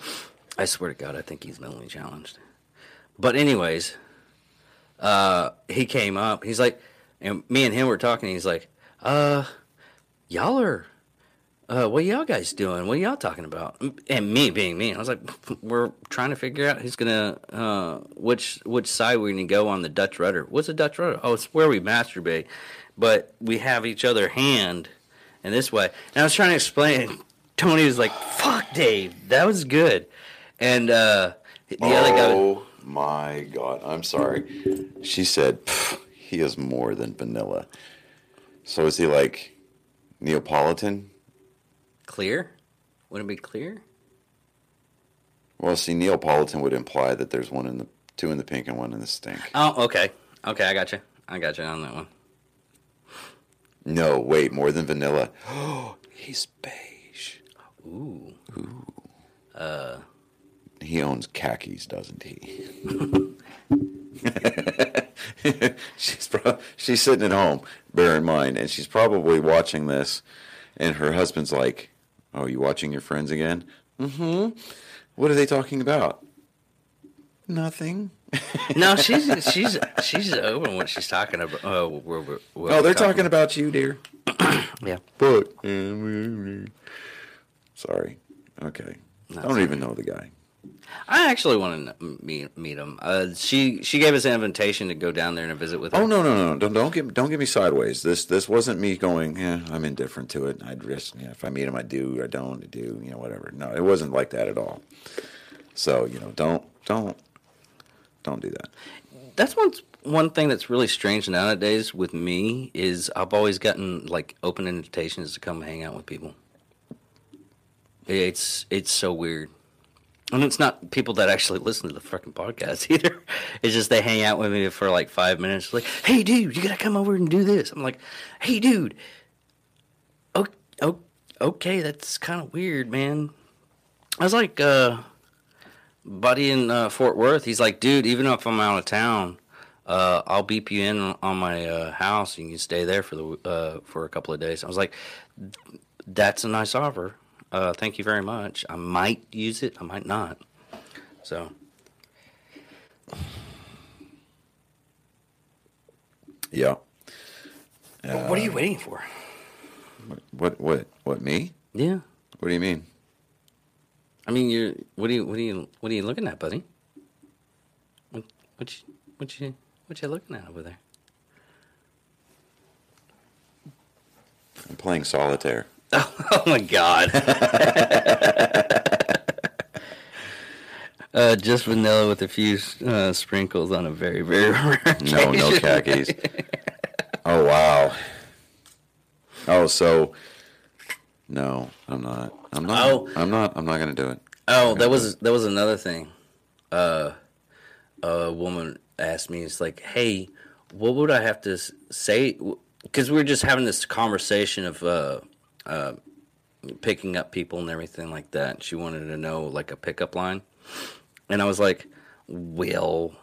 I swear to God, I think he's mentally challenged. But anyways, uh, he came up. He's like, and me and him were talking. He's like, uh, y'all are, uh, what y'all guys doing? What y'all talking about? And me being me, I was like, <laughs> we're trying to figure out who's gonna, uh, which which side we're gonna go on the Dutch rudder. What's a Dutch rudder? Oh, it's where we masturbate, but we have each other hand in this way. And I was trying to explain. <laughs> Tony was like, "Fuck, Dave, that was good," and uh, the other guy.
Oh my God. I'm sorry. She said, he is more than vanilla. So is he like Neapolitan?
Clear? Wouldn't it be clear?
Well, see, Neapolitan would imply that there's one in the two in the pink and one in the stink.
Oh, okay. Okay, I got you. I got you on that one.
No, wait, more than vanilla. Oh, <gasps> he's beige.
Ooh. Ooh. Uh.
He owns khakis, doesn't he? <laughs> she's pro- she's sitting at home, bear in mind, and she's probably watching this, and her husband's like, "Oh, you watching your friends again? Mm-hmm. What are they talking about? Nothing. <laughs>
No, she's she's she's open what she's talking about. Uh, we're, we're, we're
Oh, they're talking about you, dear. <clears throat>
Yeah.
But sorry. Okay. I don't even know the guy.
I actually want to meet meet him. Uh, she she gave us an invitation to go down there and visit with her.
Oh no no no! Don't don't get don't get me sideways. This this wasn't me going. Yeah, I'm indifferent to it. I'd risk. Yeah, if I meet him, I do. I don't. I do. You know, whatever. No, it wasn't like that at all. So you know, don't don't don't do that.
That's one one thing that's really strange nowadays with me is I've always gotten like open invitations to come hang out with people. It's it's so weird. And it's not people that actually listen to the fucking podcast <laughs> either. It's just they hang out with me for like five minutes. Like, hey, dude, you gotta come over and do this. I'm like, hey, dude. Oh, oh okay, that's kind of weird, man. I was like, uh, buddy in uh, Fort Worth. He's like, dude, even if I'm out of town, uh, I'll beep you in on my uh, house. and You can stay there for the uh, for a couple of days. I was like, that's a nice offer. Uh, thank you very much. I might use it. I might not. So
Yeah.
what are you waiting for?
What what what me?
Yeah.
What do you mean?
I mean, you're. What are you? What are you? What are you looking at, buddy? What? What you? What you? What you looking at over there?
I'm playing solitaire. <laughs>
Oh my god. <laughs> uh, just vanilla with a few uh, sprinkles on a very, very <laughs> rare
No, no
occasion.
khakis. oh wow. Oh, so no, I'm not. I'm not.
Oh.
I'm not. I'm not going to do it.
Oh, that was that was another thing. Uh, a woman asked me, "It's like, hey, what would I have to say?" Because we were just having this conversation of uh, uh, picking up people and everything like that. She wanted to know like a pickup line, and I was like, "Well,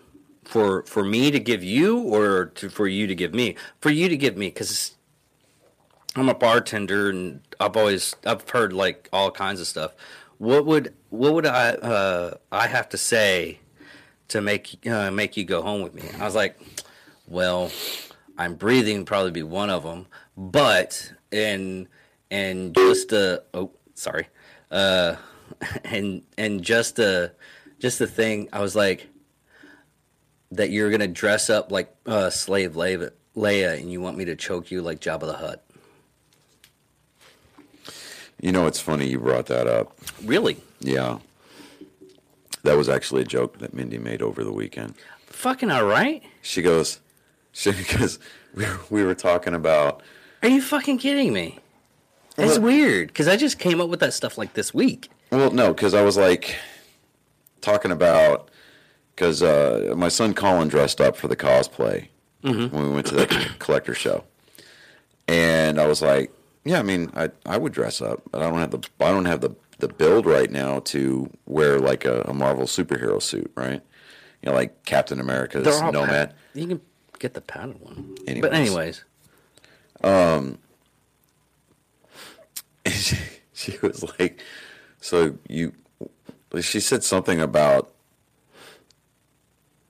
for for me to give you, or to, for you to give me? For you to give me, because." I'm a bartender and I've always I've heard like all kinds of stuff. What would what would I uh, I have to say to make uh, make you go home with me? I was like, well, I'm breathing probably be one of them, but and and just a oh sorry, uh, <laughs> and and just a just the thing I was like that you're gonna dress up like uh, slave Leia, Leia and you want me to choke you like Jabba the Hutt.
You know, it's funny you brought that up.
Really?
Yeah. That was actually a joke that Mindy made over the weekend.
Fucking all right?
She goes, <laughs> she because we we were talking about
Are you fucking kidding me?
Well-
weird because I just came up with that stuff like this week.
Well, no, because I was like talking about because uh, my son Colin dressed up for the cosplay when we went to the <clears throat> collector show, and I was like, "Yeah, I mean, I I would dress up, but I don't have the I don't have the the build right now to wear like a, a Marvel superhero suit, right? You know, like Captain America's Nomad.
pat- you can get the padded one.
Anyways.
But anyways,
she, <laughs> she was like, "So you?" She said something about,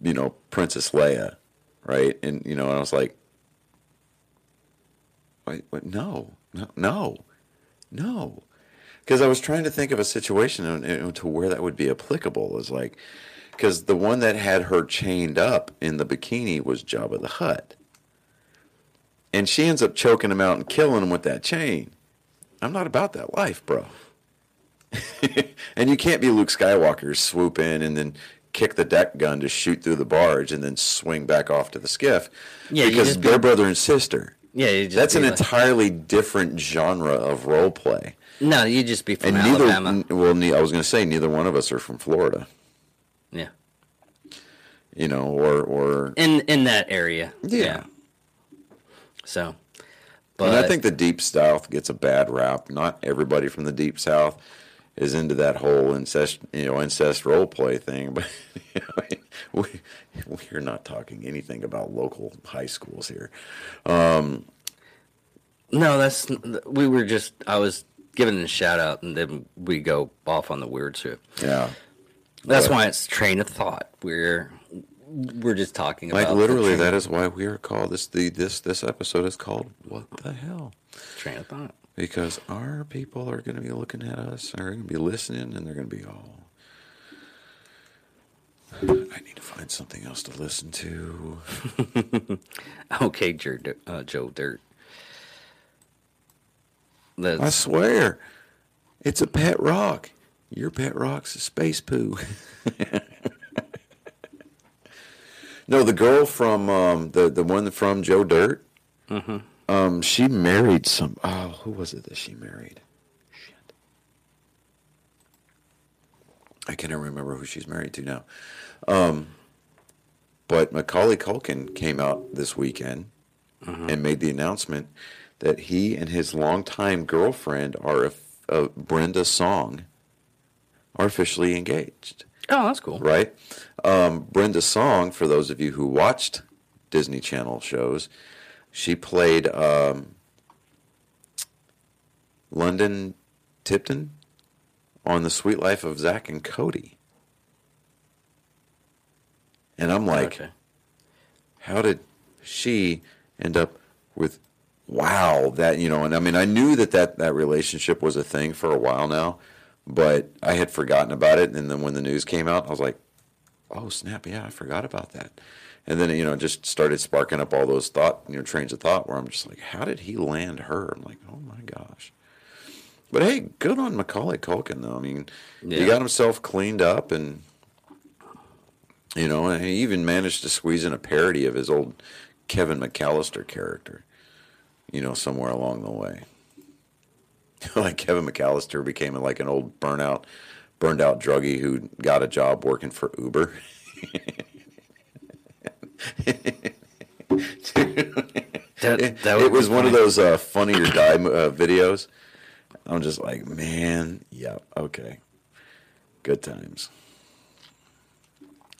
you know, Princess Leia, right? And you know, and I was like, "Wait, wait no, no, no, no," because I was trying to think of a situation to where that would be applicable. Is like, because the one that had her chained up in the bikini was Jabba the Hutt, and she ends up choking him out and killing him with that chain. I'm not about that life, bro. <laughs> and you can't be Luke Skywalker, swoop in and then kick the deck gun to shoot through the barge and then swing back off to the skiff.
Yeah,
because
be-
they're brother and sister.
yeah, just
That's an
like-
entirely different genre of role play.
no. You just be from
And neither,
Alabama.
n- well, ne- I was going to say neither one of us are from Florida,
yeah,
you know, or or.
in in that area.
Yeah.
So, but
and I think the deep South gets a bad rap. Not everybody from the deep South, is into that whole incest, you know, incest role play thing. <laughs> But you know, we we're not talking anything about local high schools here.
Um, no, that's we were just. I was giving a shout out, and then we go off on the weird shit.
Yeah,
That's
But-
why it's train of thought. We're we're just talking
like
about the
literally, that is why we are called this. The this this episode is called "What the Hell."
train of thought.
because our people are going to be looking at us, are going to be listening, and they're going to be all. I need to find something else to listen to. <laughs>
Okay, Joe, uh, Joe Dirt. That's,
I swear, it's a pet rock. Your pet rock's a space poo. <laughs> no, the girl from um, the the one from Joe Dirt. Um, she married some. Oh, who was it that she married? Shit. I can't remember who she's married to now. Um, but Macaulay Culkin came out this weekend and made the announcement that he and his longtime girlfriend are uh, Brenda Song are officially engaged
oh, that's cool.
right? Um, Brenda Song, for those of you who watched Disney Channel shows, she played um, London Tipton on The Suite Life of Zack and Cody. And I'm like,
okay.
how did she end up with wow that you know and i mean i knew that, that that relationship was a thing for a while now but i had forgotten about it. And then when the news came out i was like oh snap. Yeah i forgot about that. And then you know it just started sparking up all those thought you know trains of thought where i'm just like how did he land her? I'm like oh my gosh. But hey good on macaulay culkin though. I mean he got himself cleaned up and you know, and he even managed to squeeze in a parody of his old Kevin McAllister character, you know, somewhere along the way. <laughs> like Kevin McAllister became like an old burnout, burned out druggie who got a job working for Uber. <laughs>
That,
It,
that
it was
be
one of those uh, funny or die uh, videos. I'm just like, man, yeah, okay, good times.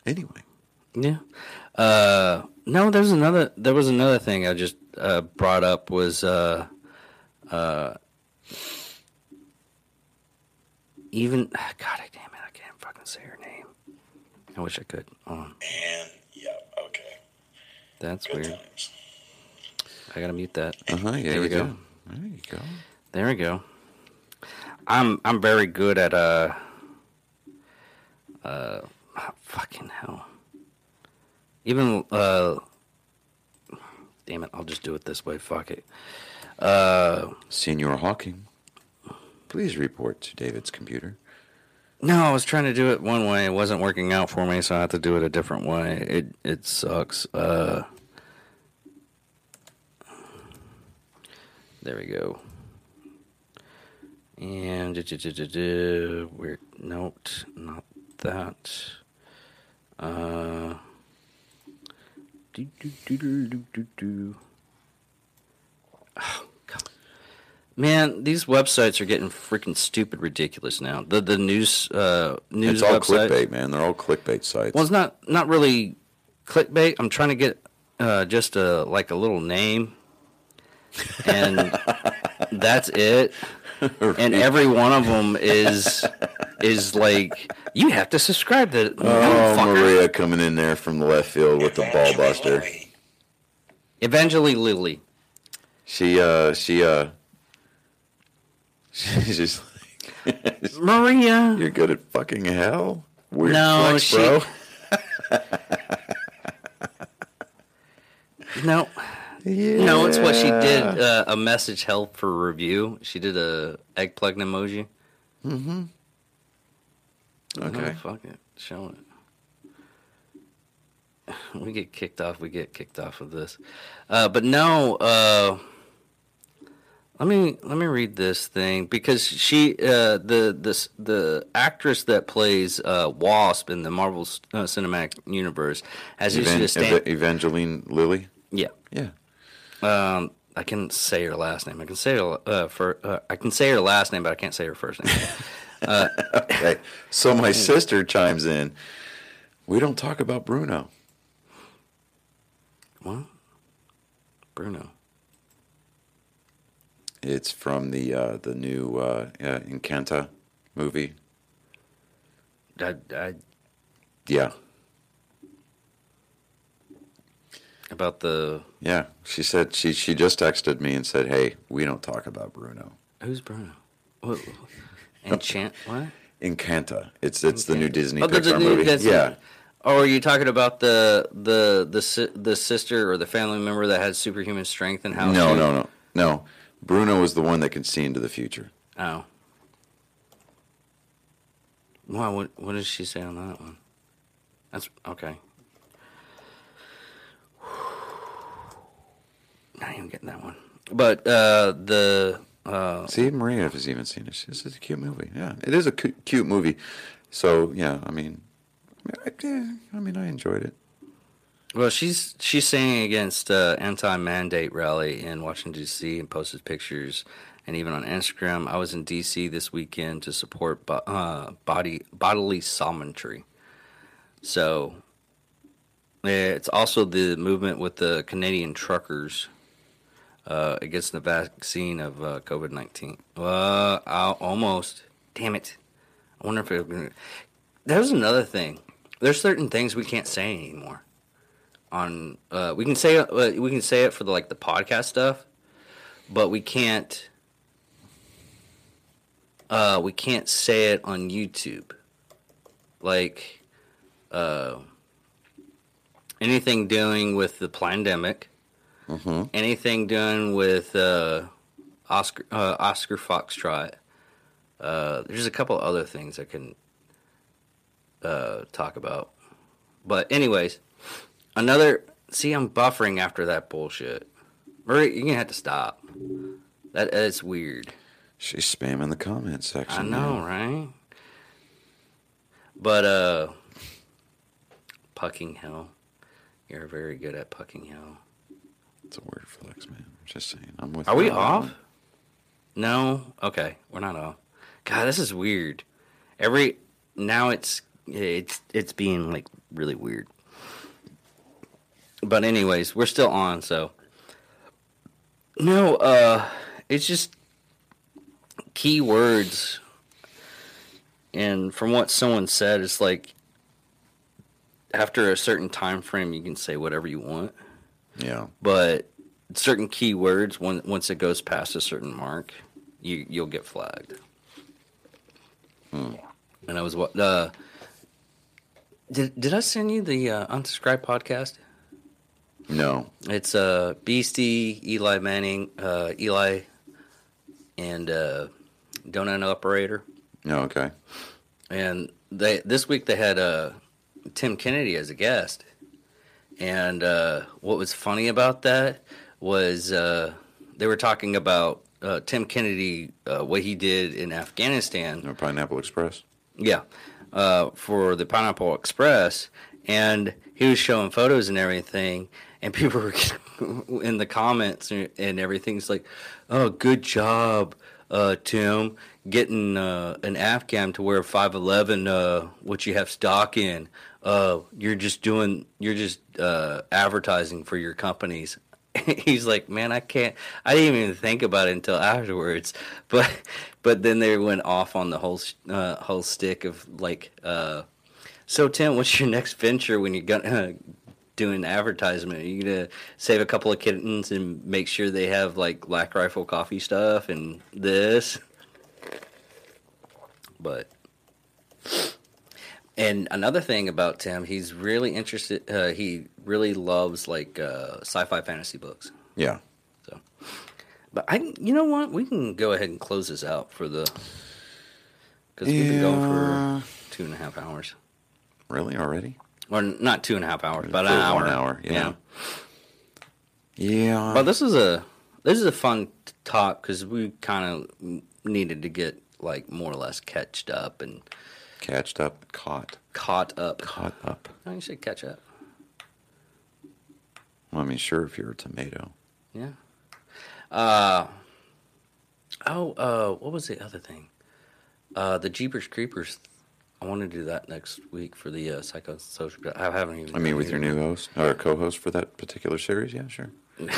Anyway,
Yeah. Uh, no, there's another. There was another thing I just uh, brought up was uh, uh, even <sighs> God damn it, I can't fucking say her name. I wish I could. Um,
and yeah, okay,
that's weird. I gotta mute that.
Uh huh. Yeah,
There
you
we go.
do. There you go.
There we go. I'm I'm very good at uh uh fucking hell. Even uh damn it, I'll just do it this way. Fuck it. Uh
Senor Hawking, please report to David's computer.
no, I was trying to do it one way. It wasn't working out for me, so I had to do it a different way. It it sucks. Uh There we go. And we're note, not that. Uh, do, do, do, do, do, do. Man, these websites are getting freaking stupid ridiculous now. The the news uh news
It's all
website.
clickbait, man. They're all clickbait sites.
Well, it's not not really clickbait. I'm trying to get uh, just a like a little name, and <laughs> that's it. And every one of them is is like you have to subscribe to.
oh,
motherfucker.
Maria coming in there from the left field with the ball buster.
Evangeline Lilly.
She, uh, she, uh, she's just like, <laughs>
Maria.
you're good at fucking hell. Weird
No,
flex,
she-
bro. <laughs>
No, no, it's what she did. Uh, a message help for review. She did a egg plug emoji. Mm-hmm.
Okay.
No, fuck it. Show it. We get kicked off. We get kicked off of this. Uh, but no. Uh, let me let me read this thing because she uh, the this the actress that plays uh, Wasp in the Marvel uh, Cinematic Universe has
Evan-
a stand.
Eva- Evangeline Lilly.
yeah.
Yeah.
Um, I can say her last name. I can say her uh, for uh, I can say her last name, but I can't say her first name. <laughs>
okay. So my sister chimes in. We don't talk about Bruno.
What? Bruno.
It's from the uh, the new uh, uh, Encanto movie.
I, I,
Yeah,
about the
yeah. She said she she just texted me and said, "Hey, we don't talk about Bruno."
who's Bruno? What? Enchant? <laughs> What?
Encanto. It's it's the new Disney
Oh, the- the
Pixar
new-
movie. Yeah,
Or are you talking about the the the the sister or the family member that had superhuman strength and how?
no,
she-
no, no, no. Bruno is the one that can see into the future.
Oh. Wow. What what did she say on that one? That's okay. <sighs> Not even getting that one. But uh, the uh,
See, Maria has even seen it. This is a cute movie. Yeah, it is a cu- cute movie. So yeah, I mean, I, yeah, I mean, I enjoyed it.
Well, she's she's singing against uh, anti-mandate rally in Washington D.C. and posted pictures, and even on Instagram. I was in D.C. this weekend to support bo- uh, body bodily sovereignty. So it's also the movement with the Canadian truckers uh, against the vaccine of uh, COVID nineteen. I'll, almost. Damn it! I wonder if it. Was another thing. There's certain things we can't say anymore on uh, we can say uh, we can say it for the like the podcast stuff, but we can't uh, we can't say it on YouTube. Like uh, anything doing with the pandemic,
hmm
anything doing with uh, Oscar uh, Oscar Foxtrot. Uh, there's a couple other things I can uh, talk about, but anyways, another. See, I'm buffering after that bullshit. Murray, you're gonna have to stop. That is weird.
She's spamming the comment section.
I know, right? But uh, pucking hell. You're very good at pucking hell.
It's a word flex, man. I'm just saying. I'm with.
Are we
you on that
off?
one.
No. Okay, we're not off. God, this is weird. Every now it's it's it's being like really weird. But anyways, we're still on, so. No, uh it's just key words and from what someone said it's like after a certain time frame you can say whatever you want.
Yeah.
but certain keywords when, once it goes past a certain mark you you'll get flagged. And i was what uh did, did i send you the uh, unsubscribed podcast
No.
it's uh beastie eli manning uh eli and uh donut operator
No. Okay.
and they this week they had uh, Tim Kennedy as a guest, and uh, what was funny about that was uh, they were talking about uh, Tim Kennedy, uh, what he did in Afghanistan,
No Pineapple Express.
yeah, uh, for the Pineapple Express, and he was showing photos and everything, and people were <laughs> in the comments and everything's like, "Oh, good job, uh, Tim, getting uh, an Afghan to wear five eleven, uh, what you have stock in. Uh, you're just doing, you're just uh, advertising for your companies." <laughs> He's like, man, I can't. I didn't even think about it until afterwards. <laughs> But, but then they went off on the whole uh, whole stick of like, uh, so Tim, what's your next venture when you're gonna doing advertisement? Are you gonna save a couple of kittens and make sure they have like Black Rifle coffee stuff and this? But and another thing about Tim, he's really interested. Uh, he really loves like uh, sci-fi fantasy books.
Yeah.
So, but I, you know what? We can go ahead and close this out for the because we've been going for two and a half hours,
Really already?
Or not two and a half hours, but an hour.
one hour, yeah. Yeah.
But this is a this is a fun talk because we kind of needed to get like more or less catched up and
Catched up, caught,
caught up.
caught up.
No, you should catch up.
Well, I mean, sure, if you're a tomato.
Yeah. Uh. Oh. Uh. What was the other thing? Uh, the Jeepers Creepers. I want to do that next week for the uh, psychosocial. I haven't even.
I mean, with your new host or co-host for that particular series, yeah, sure. <laughs>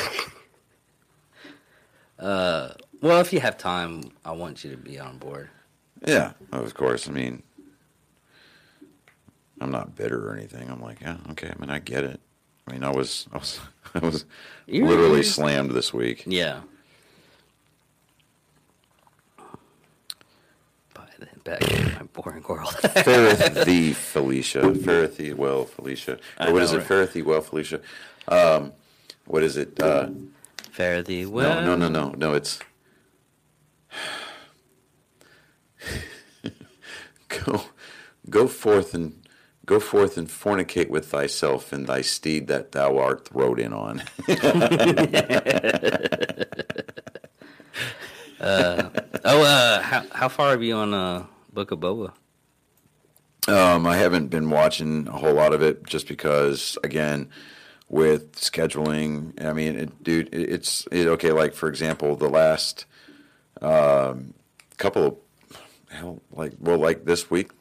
Uh, well, if you have time, I want you to be on board.
Yeah, of course. I mean, I'm not bitter or anything. I'm like, yeah, okay. I mean, I get it. I mean, I was, I was, <laughs> I was literally slammed this week.
Yeah. By the back in my boring world. <laughs>
Fareth the Felicia, Fareth the well Felicia, or what is it? Fareth the well Felicia. Um, what is it? Uh,
Fare thee well.
no, no, no, no, no. It's <laughs> go, go forth and go forth and fornicate with thyself and thy steed that thou art throwed in on. <laughs>
Oh, uh, how, how far are you on uh, Book of Boba?
Um, I haven't been watching a whole lot of it just because, again, with scheduling. I mean, it, dude, it, it's it, okay. Like for example, the last um, couple of hell, like well, like this week,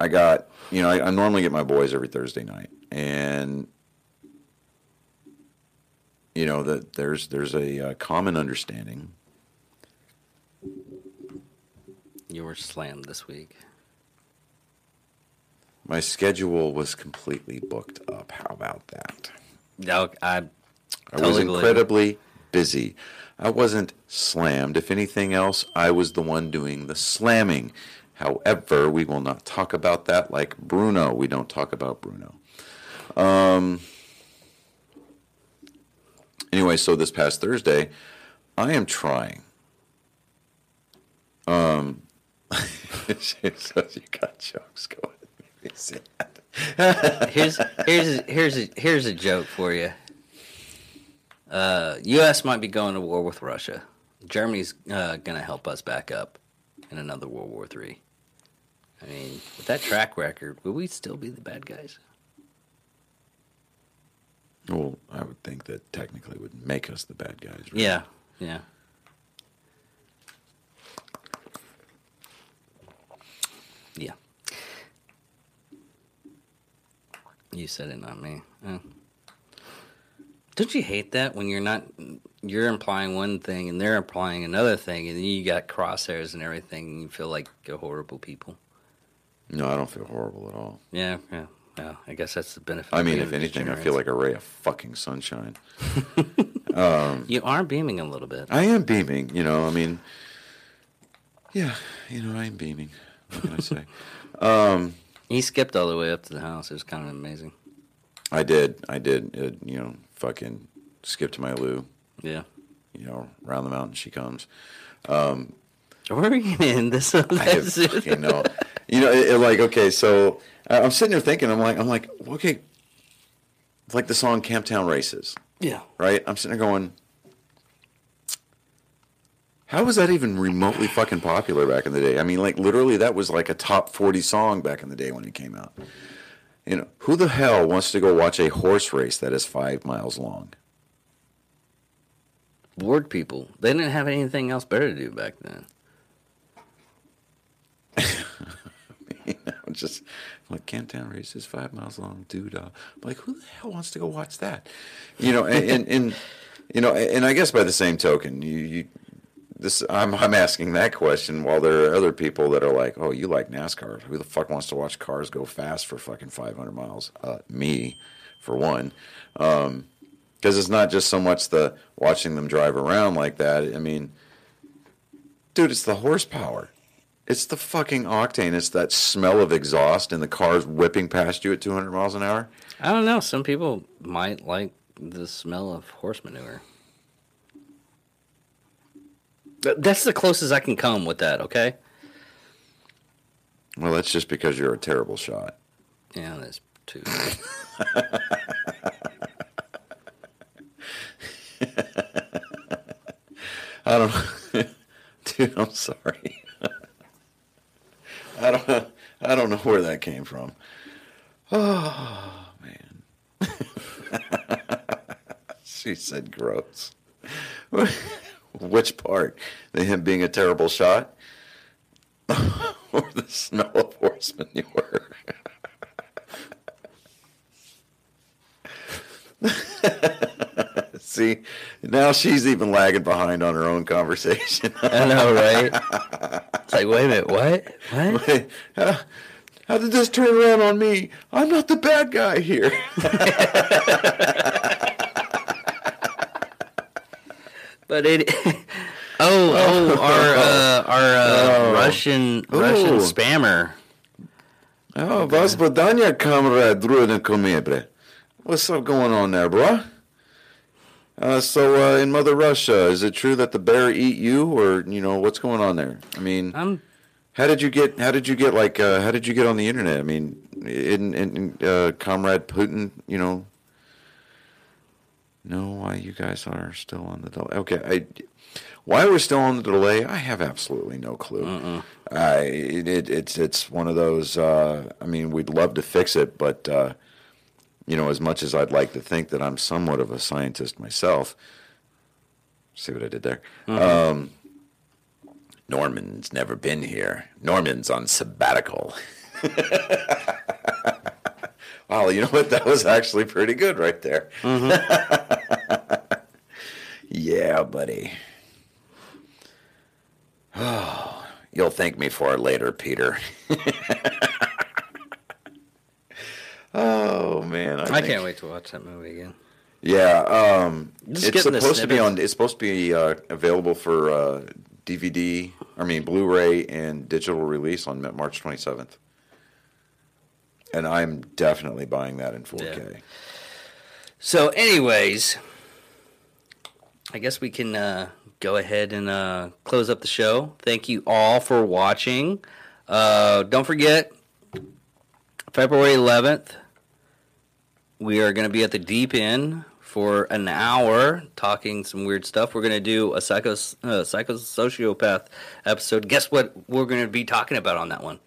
I got you know I, I normally get my boys every Thursday night, and you know that there's there's a, uh common understanding
You were slammed this week.
My schedule was completely booked up. How about that?
No, I
I
Totally
was
believe
incredibly busy. I wasn't slammed. If anything else, I was the one doing the slamming. However, we will not talk about that like Bruno. We don't talk about Bruno. Um, anyway, so this past Thursday, I am trying. Um, <laughs> so you got jokes going. <laughs>
here's here's here's a, here's a joke for you. Uh, U.S. might be going to war with Russia. Germany's uh, going to help us back up in another World War Three. I mean, with that track record, will we still be the bad guys?
Well, I would think that technically would make us the bad guys. Right?
Yeah, yeah. Yeah. You said it, not me. Don't you hate that when you're not you're implying one thing and they're implying another thing, and then you got crosshairs and everything, and you feel like you're horrible people?
No, I don't feel horrible at all.
Yeah, yeah. I guess that's the benefit.
I mean, if anything, I feel like a ray of fucking sunshine. <laughs>
Um, you are beaming a little bit.
I am beaming, you know. I mean, yeah, you know, I am beaming. What can I say? <laughs> Um,
He skipped all the way up to the house. It was kind of amazing.
I did, I did. It, you know, fucking skip to my loo.
Yeah.
You know, round the mountain she comes.
Where are we gonna end this?
I have <laughs> fucking no. You know, it, it like okay, so I- I'm sitting there thinking, I'm like, I'm like, okay, it's like the song Camptown Races.
yeah.
right? I'm sitting there going, how was that even remotely fucking popular back in the day? I mean, like literally, that was like a top 40 song back in the day when it came out. You know, who the hell wants to go watch a horse race that is five miles long?
Bored people. They didn't have anything else better to do back then.
you <laughs> know, just like Camptown race is five miles long, dude. Like, who the hell wants to go watch that? You know, and, and, and you know, and I guess by the same token, you, you this I'm I'm asking that question while there are other people that are like, oh, you like NASCAR? Who the fuck wants to watch cars go fast for fucking 500 miles? Uh, me, for one. Um, because it's not just so much the watching them drive around like that. I mean, dude, it's the horsepower. It's the fucking octane. It's that smell of exhaust and the cars whipping past you at 200 miles an hour.
I don't know. Some people might like the smell of horse manure. Th- That's the closest I can come with that. Okay.
Well, that's just because you're a terrible shot.
Yeah, that's too. <laughs>
I don't know. <laughs> Dude, I'm sorry. <laughs> I don't know. I don't know where that came from. <sighs> Oh, man. she said gross. Which part? The him being a terrible shot? <laughs> or the smell of horse manure. <laughs> See, now she's even lagging behind on her own conversation. <laughs>
I know, right? It's like, wait a minute, what? What?
how, how did this turn around on me? I'm not the bad guy here.
But it. <laughs> Oh, oh, our uh, our uh,
Oh.
Russian Russian
Ooh.
spammer.
Oh, podania, comrade Komebre. What's up going on there, bro? Uh, so, uh, in Mother Russia, is it true that the bear eat you, or you know what's going on there? I mean,
I'm
how did you get? How did you get? Like, uh, how did you get on the internet? I mean, in, in uh, Comrade Putin, you know, know why you guys are still on the delay? Okay, I, why we're still on the delay? I have absolutely no clue. I it, it, it's it's one of those. Uh, I mean, we'd love to fix it, but uh, you know, as much as I'd like to think that I'm somewhat of a scientist myself. See what I did there? Um, Norman's never been here. Norman's on sabbatical. <laughs> wow, you know what? <laughs> That was actually pretty good right there. <laughs> yeah, buddy. Oh, <sighs> you'll thank me for it later, Peter. <laughs> oh man,
I
think-
can't wait to watch that movie again.
yeah, um, it's supposed to be on. It's supposed to be uh, available for uh, DVD. I mean, Blu-ray and digital release on March 27th. And I'm definitely buying that in 4K.
So, anyways, I guess we can uh, go ahead and uh, close up the show. Thank you all for watching. Uh, don't forget, February 11th, we are going to be at the Deep End for an hour talking some weird stuff. We're going to do a psycho, uh, psychosociopath episode. Guess what we're going to be talking about on that one?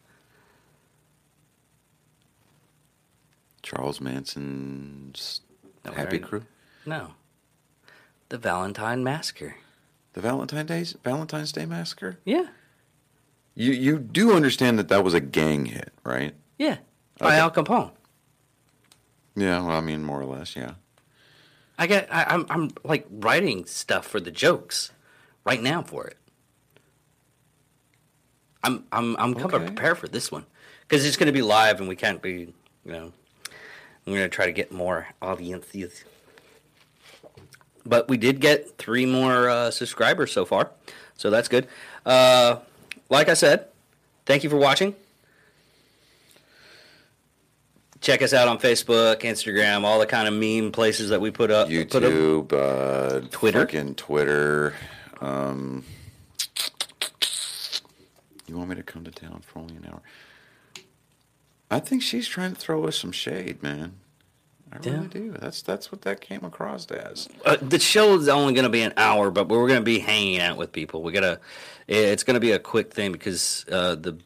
Charles Manson's
No,
Happy? Crew.
No. The Valentine Massacre.
The Valentine's Day Valentine's Day Massacre.
Yeah.
You you do understand that that was a gang hit, right?
Yeah. By
Okay.
Al Capone.
Yeah, well, I mean, more or less, yeah.
I get. I, I'm. I'm like writing stuff for the jokes right now for it. I'm. I'm. I'm coming
Okay.
prepared for this one because it's going to be live and we can't be. You know, I'm going to try to get more audiences. But we did get three more uh, subscribers so far, so that's good. Uh, like I said, thank you for watching. Check us out on Facebook, Instagram, all the kind of meme places that we put up. Put up.
YouTube, uh,
Twitter?
fucking Twitter. Um, you want me to come to town for only an hour? I think she's trying to throw us some shade, man. I
Yeah.
really do. That's that's what that came across as.
Uh, the show is only going to be an hour, but we're going to be hanging out with people. We gotta. It's going to be a quick thing because uh, the.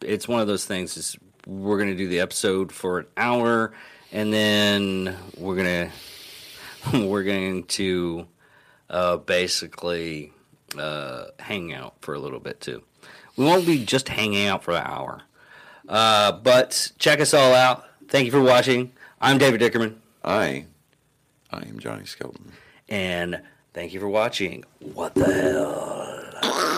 It's one of those things. Is we're going to do the episode for an hour, and then we're gonna <laughs> we're going to uh, basically uh, hang out for a little bit too. We won't be just hanging out for an hour. Uh, but check us all out. Thank you for watching. I'm David Dickerman.
I, I am Johnny Skelton.
And thank you for watching. What the hell?